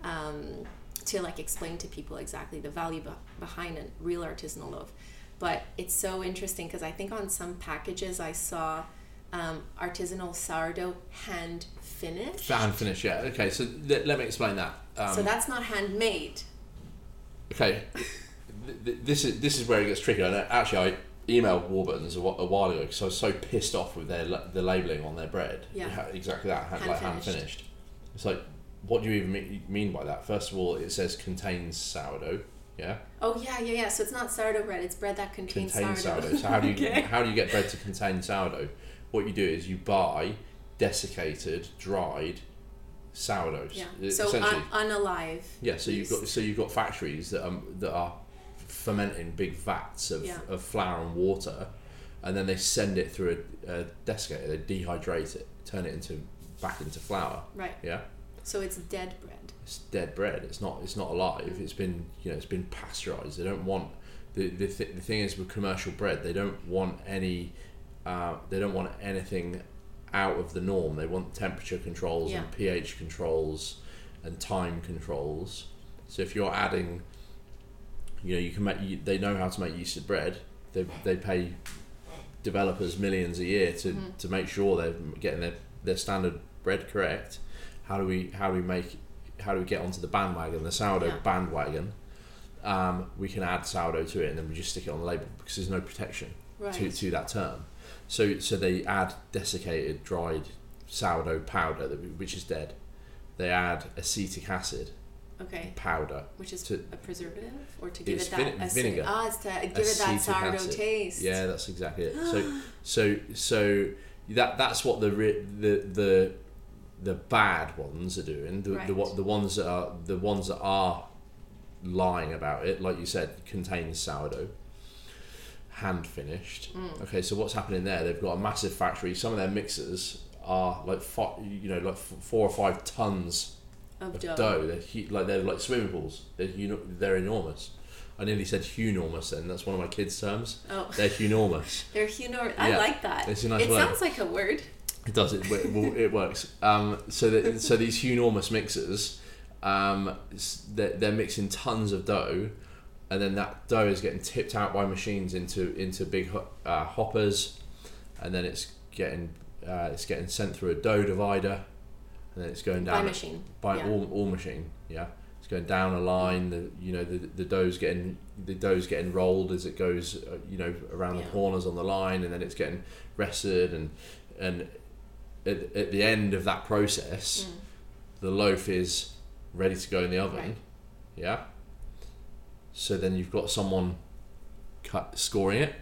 Um, to like explain to people exactly the value be- behind a real artisanal loaf but it's so interesting because i think on some packages i saw um, artisanal sourdough hand finished Hand finished, Yeah. Okay. So let, let me explain that. Um, so that's not handmade. okay. Th- th- this is this is where it gets tricky. And actually, I emailed Warburton's a, a while ago because I was so pissed off with their la- the labeling on their bread. Yeah. Exactly that. Hand, Hand like hand finished. finished. It's like, what do you even mean by that? First of all, it says contains sourdough. Yeah. Oh yeah, yeah, yeah. So it's not sourdough bread; it's bread that contains, Contains sourdough. sourdough. So how do you Okay. how do you get bread to contain sourdough? What you do is you buy desiccated, dried sourdoughs. Yeah. So essentially. un- unalive. Yeah, so you've got so you've got factories that um that are fermenting big vats of, Yeah. of flour and water, and then they send it through a, a desiccator. They dehydrate it, turn it into back into flour. Right. Yeah, So it's dead bread. it's dead bread. It's not it's not alive. It's been you know it's been pasteurized. They don't want the the, th- the thing is with commercial bread they don't want any uh, they don't want anything out of the norm. They want temperature controls and pH controls and time controls. So if you're adding you know you can make you, they know how to make yeasted bread. They they pay developers millions a year to, Mhm. to make sure they're getting their, their standard bread correct. How do we how do we make how do we get onto the bandwagon, the sourdough Yeah. bandwagon? Um, we can add sourdough to it and then we just stick it on the label because there's no protection Right. to, to that term. So so they add desiccated dried sourdough powder that, which is dead. They add acetic acid okay. powder. Which is to- a preservative, or to give it that acidic- vinegar. Ah, it's to give it that sourdough acid. taste. Yeah, that's exactly it. So so so that that's what the the the the bad ones are doing. The, the Right. what the ones that are the ones that are lying about it, like you said, contains sourdough, hand finished. Mm. Okay, so what's happening there? They've got a massive factory. Some of their mixers are like fi- you know like four or five tons Of of dough. dough. They're like they're like swimming pools. They're uni- they're enormous. I nearly said huenormous. Then that's one of my kids' terms. Oh, They're huenormous. they're hunor. I Yeah. like that. It's a nice it word. sounds like a word. It does. It it, works. Um, so that so these huenormous mixers, um, they're, they're mixing tons of dough, and then that dough is getting tipped out by machines into into big ho- uh, hoppers, and then it's getting uh, it's getting sent through a dough divider, and then it's going down By machine. by yeah. all, all machine. Yeah, it's going down a line. The you know the the dough's getting the dough's getting rolled as it goes. Uh, you know around Yeah. the corners on the line, and then it's getting rested and and at, at the end of that process, Mm. the loaf is ready to go in the oven. Right. Yeah. So then you've got someone cut scoring it,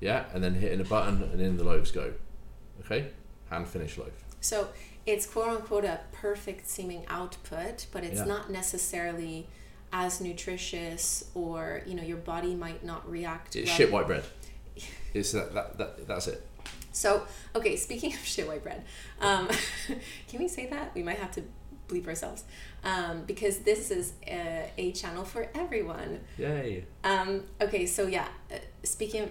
yeah, and then hitting a button, and in the loaves go. Okay, hand finished loaf. So it's quote unquote a perfect seeming output, but it's Yeah. not necessarily as nutritious, or you know your body might not react. It's well. shit white bread. It's that, that, that that's it. So okay, speaking of shit white bread, um, can we say that? We might have to bleep ourselves um, because this is a, a channel for everyone. Yay. Um, okay, so yeah, uh, speaking of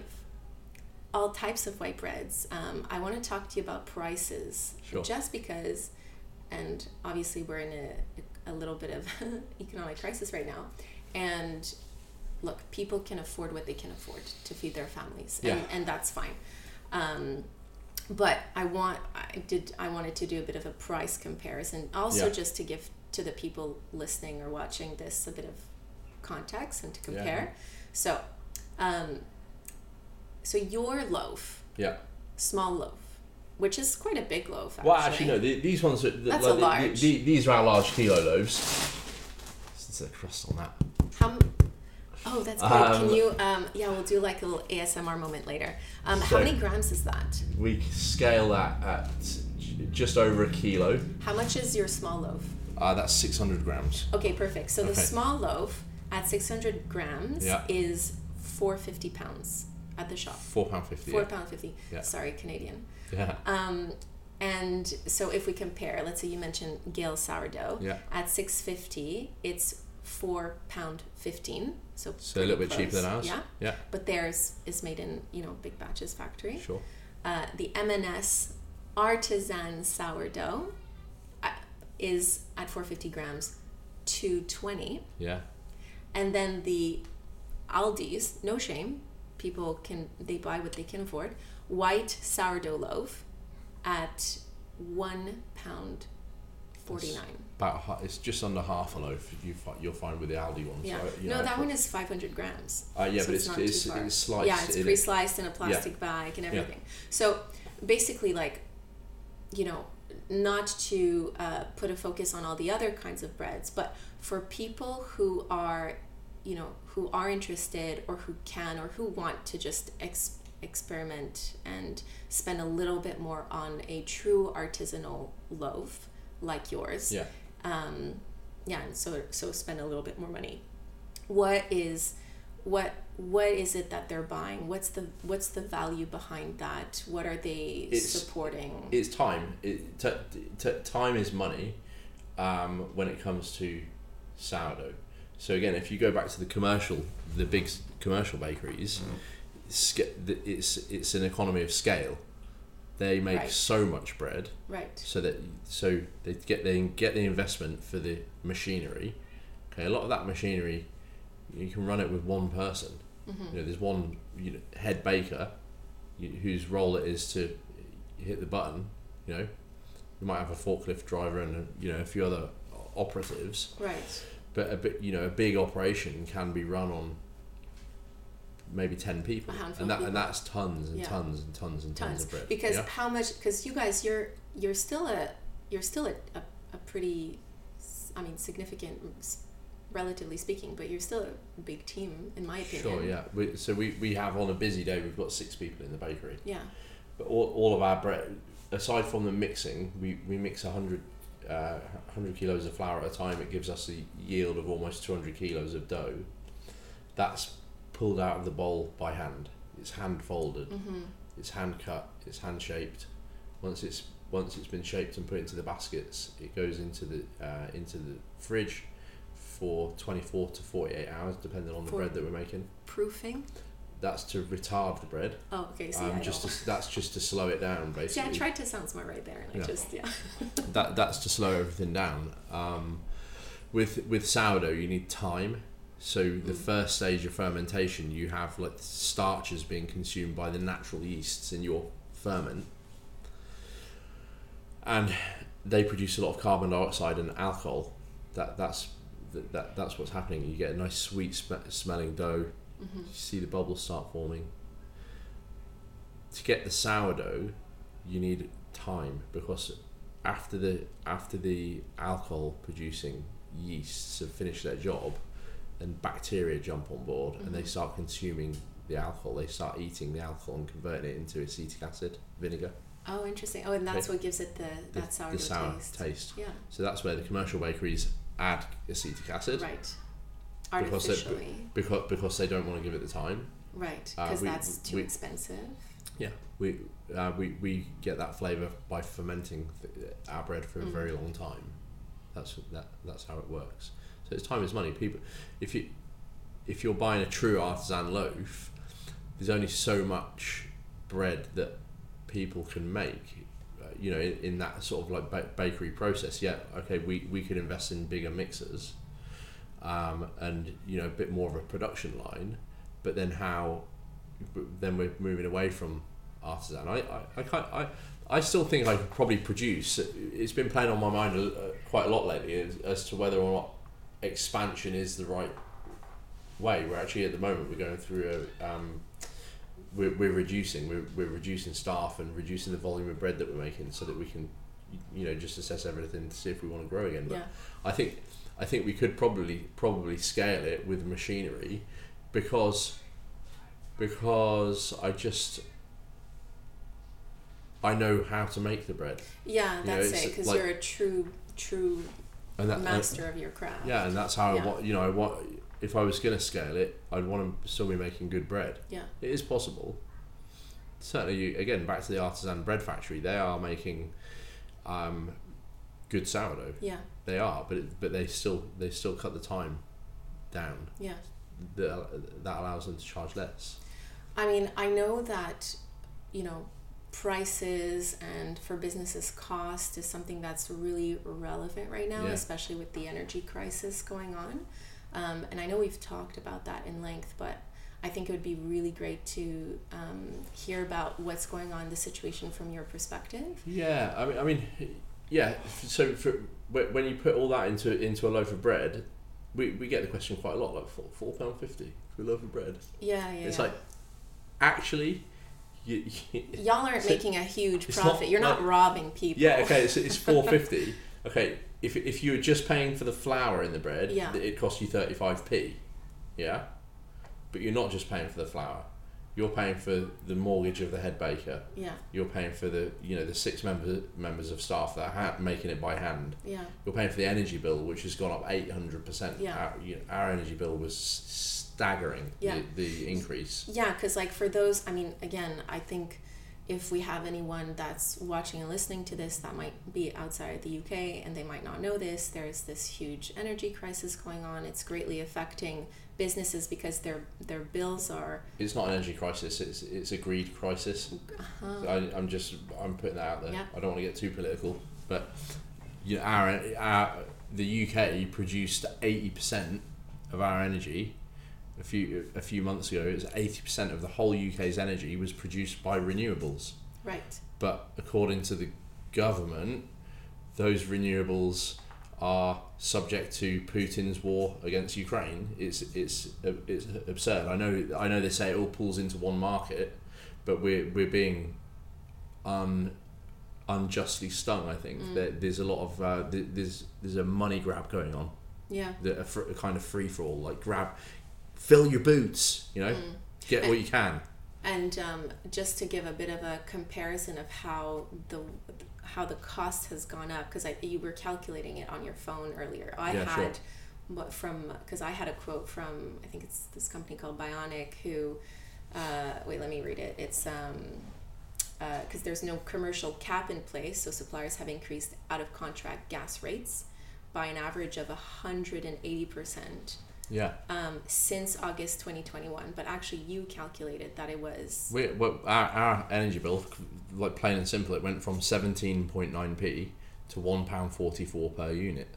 all types of white breads, um, I want to talk to you about prices. Sure. Just because, and obviously we're in a, a little bit of economic crisis right now, and look, people can afford what they can afford to feed their families, and, and that's fine. Um, but I want, I did, I wanted to do a bit of a price comparison, also Yeah. just to give to the people listening or watching this a bit of context and to Yeah. compare. So, um, so your loaf, Yeah. small loaf, which is quite a big loaf. Actually. Well, actually, no. The, these ones, are, the, That's like, a the- large. The, these are our large kilo loaves. Since the crust on that. How? M- Oh, that's good. Um, Can you? Um, yeah, we'll do like a little ASMR moment later. Um, how many grams is that? We scale that at just over a kilo. How much is your small loaf? Uh, that's 600 grams. Okay, perfect. So the small loaf at 600 grams Yeah. is 450 pounds at the shop. Four pound fifty. Four pound fifty. Yeah. Sorry, Canadian. Yeah. Um, and so if we compare, let's say you mentioned Gail sourdough. Yeah. At six fifty, it's four pound fifteen. So So a little bit cheaper than ours. Yeah. Yeah. But theirs is made in you know big batches factory. Sure. Uh, the M&S artisan sourdough uh, is at 450 grams, 220. Yeah. And then the Aldi's, no shame, people can they buy what they can afford. White sourdough loaf at one pound forty nine. About it's just under half a loaf. You fi- you'll find with the Aldi ones. Yeah. You no, know, that one is five hundred grams. Uh, yeah, so but it's it's, far. it's sliced. yeah, it's pre-sliced in a plastic bag and everything. So basically, like, you know, not to uh, put a focus on all the other kinds of breads, but for people who are, you know, who are interested or who can or who want to just ex- experiment and spend a little bit more on a true artisanal loaf like yours Yeah. Um, yeah, and so so spend a little bit more money. What is what what is it that they're buying? What's the what's the value behind that? What are they It's- supporting? It's time. It, t- t- time is money um, when it comes to sourdough. So again, if you go back to the commercial, the big commercial bakeries, sca- th- it's it's an economy of scale. They make Right. so much bread, right. so that so they get they get the investment for the machinery. Okay, a lot of that machinery you can run it with one person. Mm-hmm. You know, there's one you know, head baker you- whose role it is to hit the button. You know, you might have a forklift driver and you know a few other operatives, Right. but a bit you know a big operation can be run on maybe ten people, A handful and that and that's tons and Yeah. tons and tons and tons, Tons. of bread. Because yeah? how much? Because you guys, you're you're still a you're still a, a, a pretty, i mean, significant, relatively speaking, but you're still a big team, in my opinion. Sure, yeah. We, so we, we have on a busy day, we've got six people in the bakery. Yeah. But all, all of our bread, aside from the mixing, we, we mix 100, uh, 100 kilos of flour at a time. It gives us a yield of almost 200 kilos of dough. That's pulled out of the bowl by hand. It's hand folded, Mm-hmm. it's hand cut, it's hand shaped. Once it's once it's been shaped and put into the baskets, it goes into the uh, into the fridge for 24 to 48 hours, depending on the For- bread that we're making. Proofing. That's to retard the bread. Oh, okay. So um, yeah, just to, that's just to slow it down, basically. I tried to sound smart right there, and Yeah. I just yeah. that that's to slow everything down. Um, with with sourdough, you need time. So the Mm. first stage of fermentation, you have like starches being consumed by the natural yeasts in your ferment, and they produce a lot of carbon dioxide and alcohol. That that's that, that that's what's happening. You get a nice sweet sm- smelling dough. Mm-hmm. You see the bubbles start forming. To get the sourdough, you need time because after the after the alcohol producing yeasts have finished their job, then bacteria jump on board and they Mhm. start consuming the alcohol. They start eating the alcohol and converting it into acetic acid, vinegar, Oh, interesting. Oh, and that's Okay. what gives it the the, that sourdough the sour taste. taste. Yeah. So that's where the commercial bakeries add acetic acid Right. Because it- Artificially. because because they don't want to give it the time. Right. uh, Because we- that's too we- expensive. Yeah, we uh, we we get that flavour by fermenting th- our bread for a Mm. very long time. That's that that's how it works. So it's time is money. People, if you if you're buying a true artisan loaf, there's only so much bread that people can make. Uh, you know, in, in that sort of like ba- bakery process. Yeah, okay, we we could invest in bigger mixers, um, and you know a bit more of a production line. But then how then we're moving away from artisan. I, I, I can't I, I still think I could probably produce. It's been playing on my mind uh, quite a lot lately as to whether or not expansion is the right way. We're actually at the moment we're going through a um, we're, we're reducing we're, we're reducing staff and reducing the volume of bread that we're making so that we can you know just assess everything to see if we want to grow again. But Yeah. I think I think we could probably probably scale it with machinery because because I just I know how to make the bread Yeah, You know, that's it's it. Because like- you're a true, true and that and- master of your craft. yeah and that's how Yeah. I want you know I want if I was gonna scale it I'd want to still be making good bread Yeah. it is possible certainly you, again back to the artisan bread factory they are making um, good sourdough Yeah. they are but it, but they still they still cut the time down Yeah. that, that allows them to charge less I mean, I know that, you know, prices and for businesses cost is something that's really relevant right now, Yeah. especially with the energy crisis going on. Um, and I know we've talked about that in length, but I think it would be really great to um, hear about what's going on, the situation from your perspective. Yeah, I mean, I mean, yeah. So for when you put all that into into a loaf of bread, we, we get the question quite a lot, like four four pound fifty for a loaf of bread. Yeah, yeah. It's yeah. like, actually, you, Y'all aren't so making a huge profit. not You're not like- robbing people. yeah, okay, it's it's four fifty. okay, if if you were just paying for the flour in the bread, Yeah. it costs you thirty five p. Yeah, but you're not just paying for the flour. You're paying for the mortgage of the head baker. Yeah, You're paying for the you know the six members members of staff that are ha- making it by hand. yeah. You're paying for the energy bill, which has gone up eight hundred percent. Yeah. Our, you know, our energy bill was staggering. Yeah. The, the increase. Yeah, because like for those, I mean, again, I think if we have anyone that's watching and listening to this that might be outside the UK and they might not know this, there's this huge energy crisis going on. It's greatly affecting businesses because their their bills are. It's not an energy crisis. It's it's a greed crisis. Uh-huh. I, I'm just I'm putting that out there. Yeah. I don't want to get too political, but you know, our, our the UK produced eighty percent of our energy a few a few months ago, it was eighty percent of the whole UK's energy was produced by renewables. Right. But according to the government, those renewables are subject to Putin's war against Ukraine. It's it's it's absurd. I know I know they say it all pulls into one market, but we're we're being un unjustly stung. I think Mm. there, there's a lot of uh, there's there's a money grab going on, Yeah. the, a, fr- a kind of free for all. Like grab, fill your boots. You know, Mm. get what you can. And um, just to give a bit of a comparison of how the how the cost has gone up, because you were calculating it on your phone earlier. I Yeah, sure. had what from because I had a quote from I think it's this company called Bionic who uh, wait let me read it. It's um because there's no commercial cap in place, so suppliers have increased out of contract gas rates by an average of 180 percent Yeah. um, since August 2021. But actually, you calculated that it was We, well, our, our energy bill, like plain and simple, it went from 17.9p to £1.44 per unit.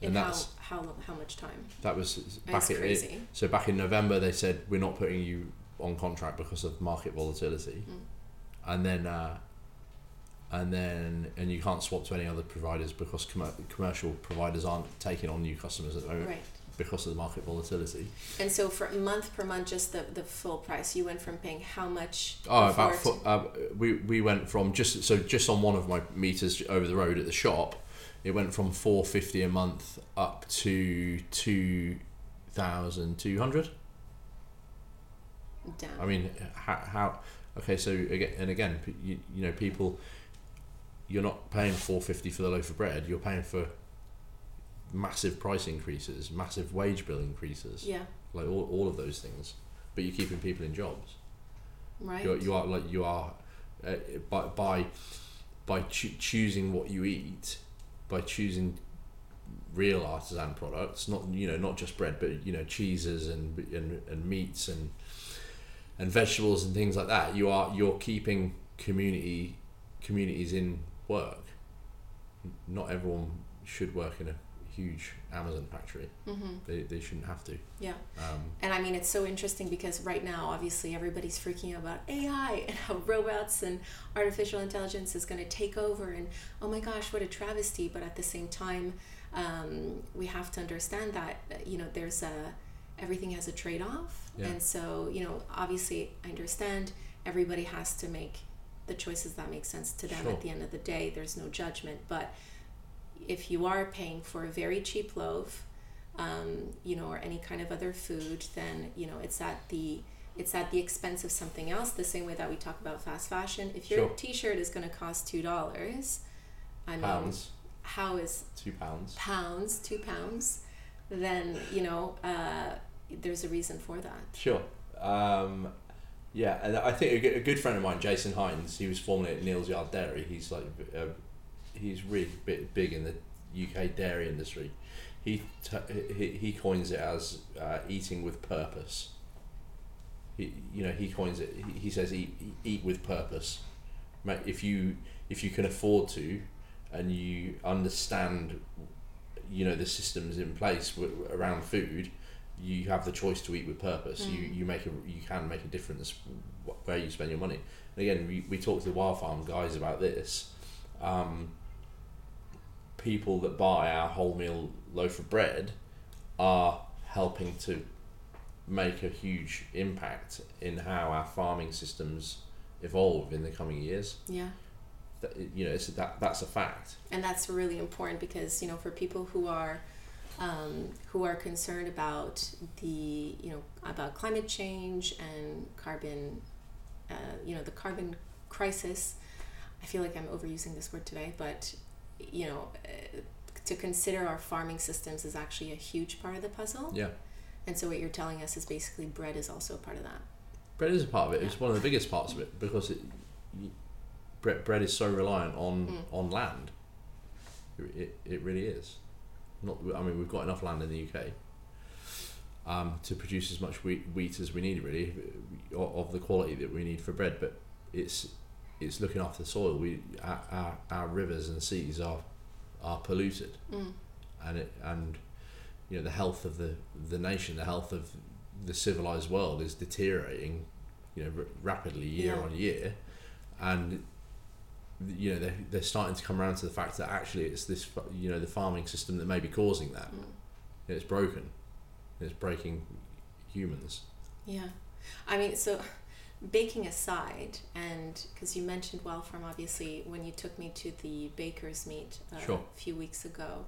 And how, that's how how much time? that was back in, crazy. so back in November they said we're not putting you on contract because of market volatility. Mm. And then uh, and then and you can't swap to any other providers because commer- commercial providers aren't taking on new customers at the moment Right. Because of the market volatility. And so for month per month, just the, the full price, you went from paying how much? Oh, about fo- uh, we we went from just so just on one of my meters over the road at the shop, it went from four fifty a month up to two thousand two hundred. down. I mean, how, how okay? So again and again, you, you know, people, you're not paying four fifty for the loaf of bread. You're paying for massive price increases, massive wage bill increases, yeah. like all, all of those things. But you're keeping people in jobs. Right. You're, you are like you are uh, by by by choo- choosing what you eat, by choosing real artisan products, not you know not just bread, but you know cheeses and and, and meats and and vegetables and things like that. You are you're keeping community communities in work. Not everyone should work in a huge Amazon factory. mm-hmm. They, they shouldn't have to. Yeah. Um, And I mean, it's so interesting because right now, obviously, everybody's freaking out about AI and how robots and artificial intelligence is going to take over. And oh my gosh, what a travesty! But at the same time, um, we have to understand that you know there's a everything has a trade off, Yeah. and so you know obviously I understand everybody has to make the choices that make sense to them Sure. at the end of the day. There's no judgment, but if you are paying for a very cheap loaf um, you know, or any kind of other food, then you know it's at the it's at the expense of something else. The same way that we talk about fast fashion. If your Sure. T-shirt is going to cost two dollars, I mean, pounds, how is two pounds. pounds two pounds? Then you know uh, there's a reason for that. Sure. Um, yeah, and I think a good, a good friend of mine, Jason Hinds, he was formerly at Neal's Yard Dairy. He's like, uh, he's really big, big in the UK dairy industry. He t- he, he coins it as uh, eating with purpose. He you know he coins it. He, he says eat eat with purpose. If you if you can afford to, and you understand, you know the systems in place w- around food, you have the choice to eat with purpose. You Mm. you make a you can make a difference where you spend your money. And again, we, we talked to the Wild Farm guys about this. Um, people that buy our wholemeal loaf of bread are helping to make a huge impact in how our farming systems evolve in the coming years. Yeah. That, you know, it's, that that's a fact. and that's really important because you know for people who are um, who are concerned about the you know about climate change and carbon uh, you know the carbon crisis i feel like i'm overusing this word today but you know uh, to consider our farming systems is actually a huge part of the puzzle Yeah. and so what you're telling us is basically bread is also a part of that Bread is a part of it. It's one of the biggest parts of it because it, bread, bread is so reliant on Mm. on land. It, it, really is. Not, I mean, we've got enough land in the UK um, to produce as much wheat, wheat as we need, really, of the quality that we need for bread. But it's it's looking after the soil. We our, our, our rivers and seas are are polluted, mm. and it and you know the health of the the nation, the health of the civilized world is deteriorating, you know, r- rapidly year Yeah. on year, and you know they're, they're starting to come around to the fact that actually it's this you know the farming system that may be causing that. Mm. It's broken. It's breaking humans. Yeah. I mean, so baking aside, and because you mentioned Wild Farm, obviously, when you took me to the baker's meet uh, Sure. a few weeks ago,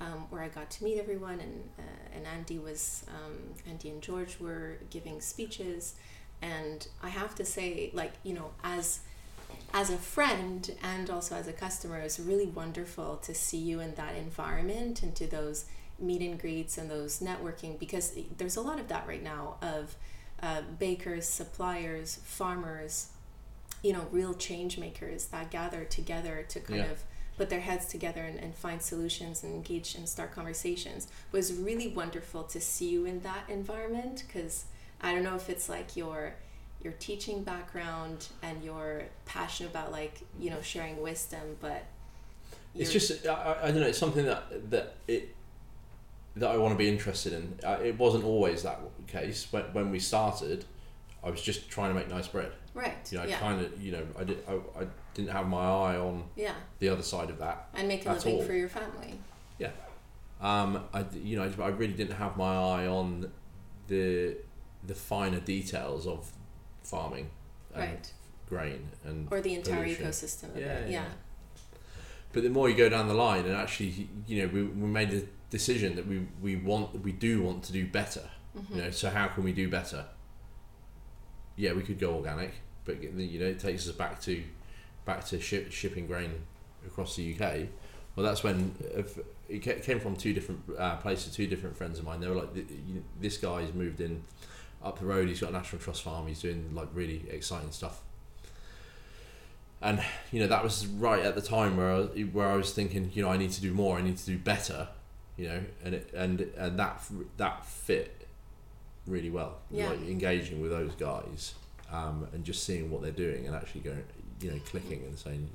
um, where I got to meet everyone, and uh, and Andy was um, Andy and George were giving speeches, and I have to say, like you know, as as a friend and also as a customer, it's really wonderful to see you in that environment and to those meet and greets and those networking because there's a lot of that right now of uh, bakers, suppliers, farmers, you know, real change makers that gather together to kind Yeah. of put their heads together and, and find solutions and engage and start conversations. It was really wonderful to see you in that environment because I don't know if it's like your your teaching background and your passion about like you know sharing wisdom, but It's just I, I- I don't know. It's something that that it that I want to be interested in. Uh, it wasn't always that case when when we started. I was just trying to make nice bread. right. You know, I yeah, kind of you know I did I, I didn't have my eye on yeah, the other side of that. and make a living all. for your family. Yeah. Um, I, you know I, I really didn't have my eye on the the finer details of farming and Right. grain and or the entire pollution. ecosystem of Yeah, it. yeah. Yeah. But the more you go down the line, and actually, you know, we, we made the decision that we, we want we do want to do better. Mm-hmm. You know, so how can we do better? Yeah, we could go organic, but you know, it takes us back to back to ship, shipping grain across the UK. Well, that's when it came from two different uh, places. Two different friends of mine. They were like, "This guy's moved in up the road. He's got a National Trust farm. He's doing like really exciting stuff." And you know that was right at the time where I, was- where I was thinking, you know, I need to do more. I need to do better. You know, and it, and and that that fit really well. Yeah. Like engaging with those guys, um, and just seeing what they're doing, and actually going, you know, clicking and saying,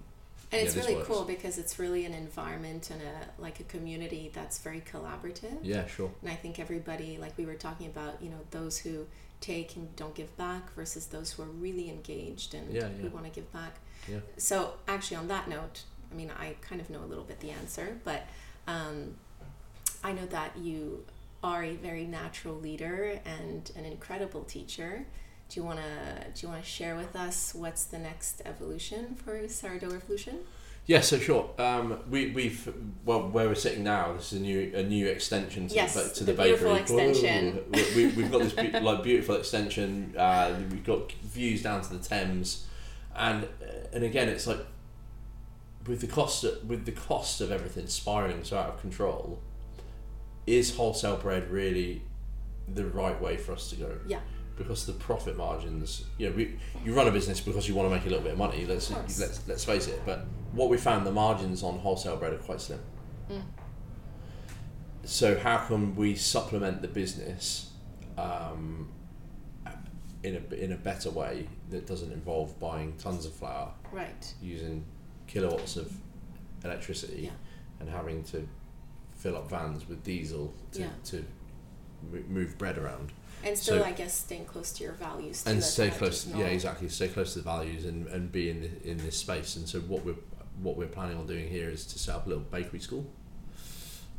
And Yeah, it's really works. cool because it's really an environment and a like a community that's very collaborative. yeah, sure, And I think everybody, like we were talking about, you know, those who take and don't give back versus those who are really engaged and Yeah, yeah. who want to give back. Yeah. So actually, on that note, I mean, I kind of know a little bit the answer, but um, I know that you are a very natural leader and an incredible teacher. Do you wanna do you wanna share with us what's the next evolution for Sourdough Revolution? yeah. So sure. Um, we we've well where we're sitting now. This is a new a new extension to Yes, the, to the the, beautiful bakery. extension. Ooh, we, we, we've got this be- like beautiful extension. Uh, we've got views down to the Thames, and uh, and again, it's like with the cost of, with the cost of everything spiraling so out of control. Is wholesale bread really the right way for us to go? Yeah. because the profit margins, you know, we, you run a business because you want to make a little bit of money. Let's Of let's let's face it. But what we found, the margins on wholesale bread are quite slim. Mm. So how can we supplement the business um, in a in a better way that doesn't involve buying tons of flour, Right. using kilowatts of electricity, Yeah. and having to fill up vans with diesel to Yeah. to move bread around And still, So- I guess, staying close to your values. And stay close. Yeah, exactly. Stay close to the values and, and be in the, in this space. And so what we're what we're planning on doing here is to set up a little bakery school.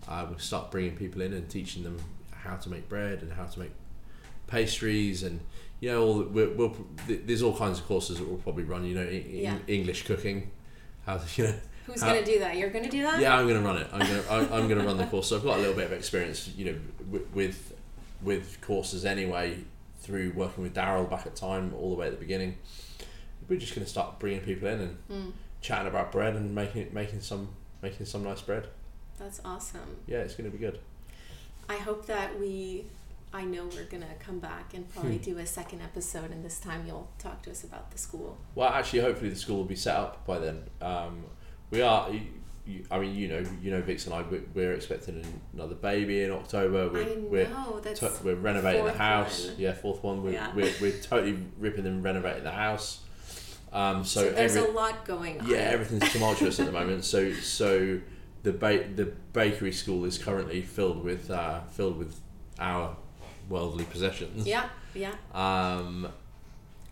Uh, we'll start bringing people in and teaching them how to make bread and how to make pastries and you know all the- we'll, we'll there's all kinds of courses that we'll probably run. You know, e- Yeah. English cooking, how you know. Who's how- gonna do that? You're gonna do that? Yeah, I'm going to run it. I'm going to I, I'm going to run the course. So I've got a little bit of experience, you know, with with, with courses anyway through working with Daryl back at Thyme all the way at the beginning. We're just going to start bringing people in and Mm, chatting about bread and making making some making some nice bread. that's awesome. Yeah, it's going to be good. I hope that we. I know we're gonna come back and probably Hmm. do a second episode, and this time you'll talk to us about the school. Well, actually, hopefully the school will be set up by then. Um, we are. You, you, I mean, you know, you know, Vix and I. We're, we're expecting another baby in October. We're, I we're know that's to- we're renovating the house. one. Yeah, fourth one. We're, Yeah. we're, we're totally ripping and renovating the house. Um, so so, there's every, a lot going on. yeah, everything's tumultuous at the moment. So so the ba- the bakery school is currently filled with uh, filled with our worldly possessions. Yeah, yeah. Um,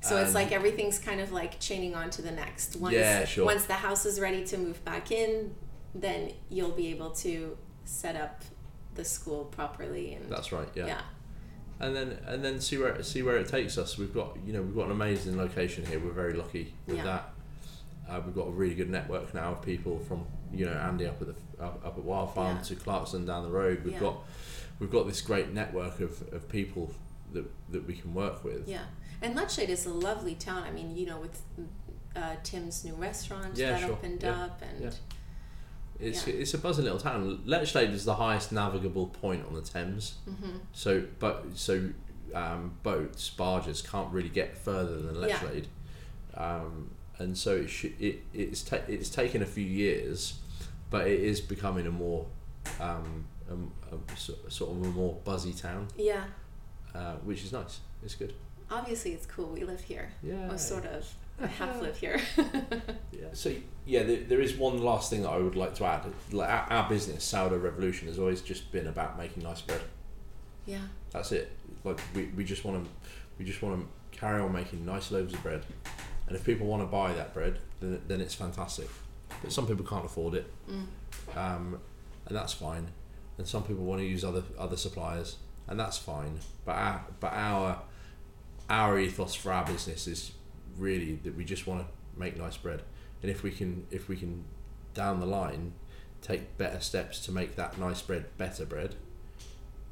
So it's like everything's kind of like chaining on to the next. Once, Yeah, sure. Once the house is ready to move back in, then you'll be able to set up the school properly and that's right. Yeah. yeah. And then and then see where see where it takes us. We've got you know we've got an amazing location here. We're very lucky with Yeah. that. Uh, we've got a really good network now of people from you know Andy up at the up, up at Wild Farm Yeah. to Clarkson down the road. We've Yeah. got we've got this great network of, of people that that we can work with. Yeah, and Lechlade is a lovely town. I mean, you know, with uh, Tim's new restaurant Yeah, that sure. opened Yeah. up, and Yeah. It's Yeah. it's a buzzing little town. Lechlade is the highest navigable point on the Thames. Mhm. So but so um, boats barges can't really get further than. Lechlade. Um, and so it sh- it it's ta- it's taken a few years, but it is becoming a more um, um, a, so- sort of a more buzzy town, yeah, uh, which is nice. It's good. obviously it's cool. We live here, Yeah. or sort of. I half live here. Yeah. So yeah, there, there is one last thing that I would like to add. Like our, our business, Sourdough Revolution, has always just been about making nice bread. yeah, That's it. Like we, we just want to we just want to carry on making nice loaves of bread, and if people want to buy that bread, then, then it's fantastic. But some people can't afford it, mm. um, and that's fine. And some people want to use other other suppliers, and that's fine. But our but our our ethos for our business is really that we just want to make nice bread, and if we can if we can down the line take better steps to make that nice bread better bread,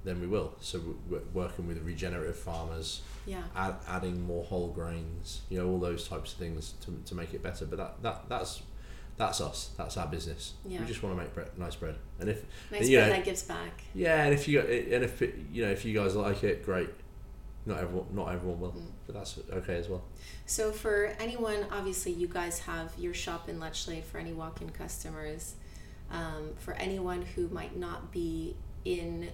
then we will. So we're working with regenerative farmers, yeah, add, adding more whole grains, you know, all those types of things to, to make it better. But that, that that's that's us. That's our business. Yeah. We just want to make bread, nice bread. And if nice you bread know- that gives back. yeah, and if you and if it, you know if you guys like it, great. Not everyone, not everyone will, Mm. but that's okay as well. So for anyone, obviously you guys have your shop in Lechlade for any walk-in customers. Um, for anyone who might not be in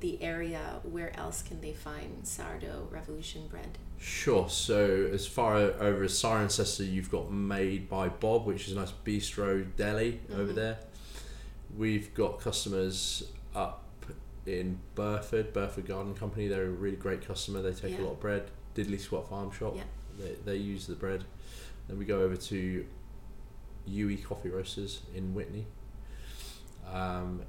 the area, where else can they find sourdough revolution bread? Sure. So as far over as Cirencester, you've got Made by Bob, which is a nice bistro deli over Mhm. there. We've got customers up in Burford, Burford Garden Company. They're a really great customer. They take Yeah. a lot of bread. Diddly Squat Farm Shop. Yeah. They, they use the bread. Then we go over to UE Coffee Roasters in Witney. Um,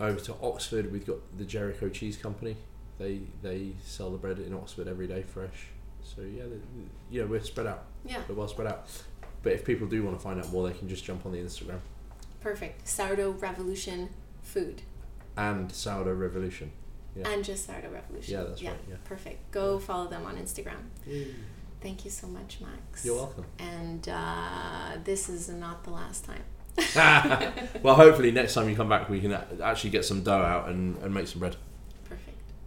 over to Oxford, we've got the Jericho Cheese Company. They they sell the bread in Oxford every day fresh. So yeah, the, yeah, we're spread out. Yeah, We're well spread out. But if people do want to find out more, they can just jump on the Instagram perfect. Sourdough revolution food and Sourdough Revolution. Yeah. and just sourdough revolution. Yeah, that's right, yeah. Perfect. Go follow them on Instagram. Thank you so much, Max. You're welcome. And uh, this is not the last time. well, hopefully next time you come back, we can actually get some dough out and, and make some bread.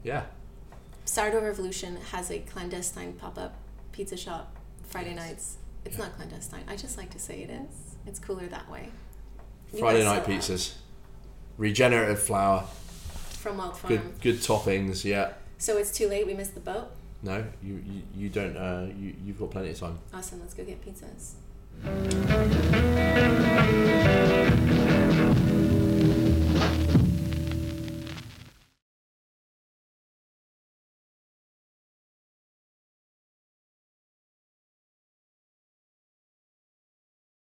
Yeah. Sourdough Revolution has a clandestine pop up pizza shop Friday nights. It's Yeah. not clandestine. I just like to say it is. It's cooler that way. You Friday night saw that pizzas, regenerative flour, from Wild Farm. good good toppings. Yeah. So it's too late. We missed the boat. No, you you, you don't. Uh, you you've got plenty of time. Awesome. Let's go get pizzas.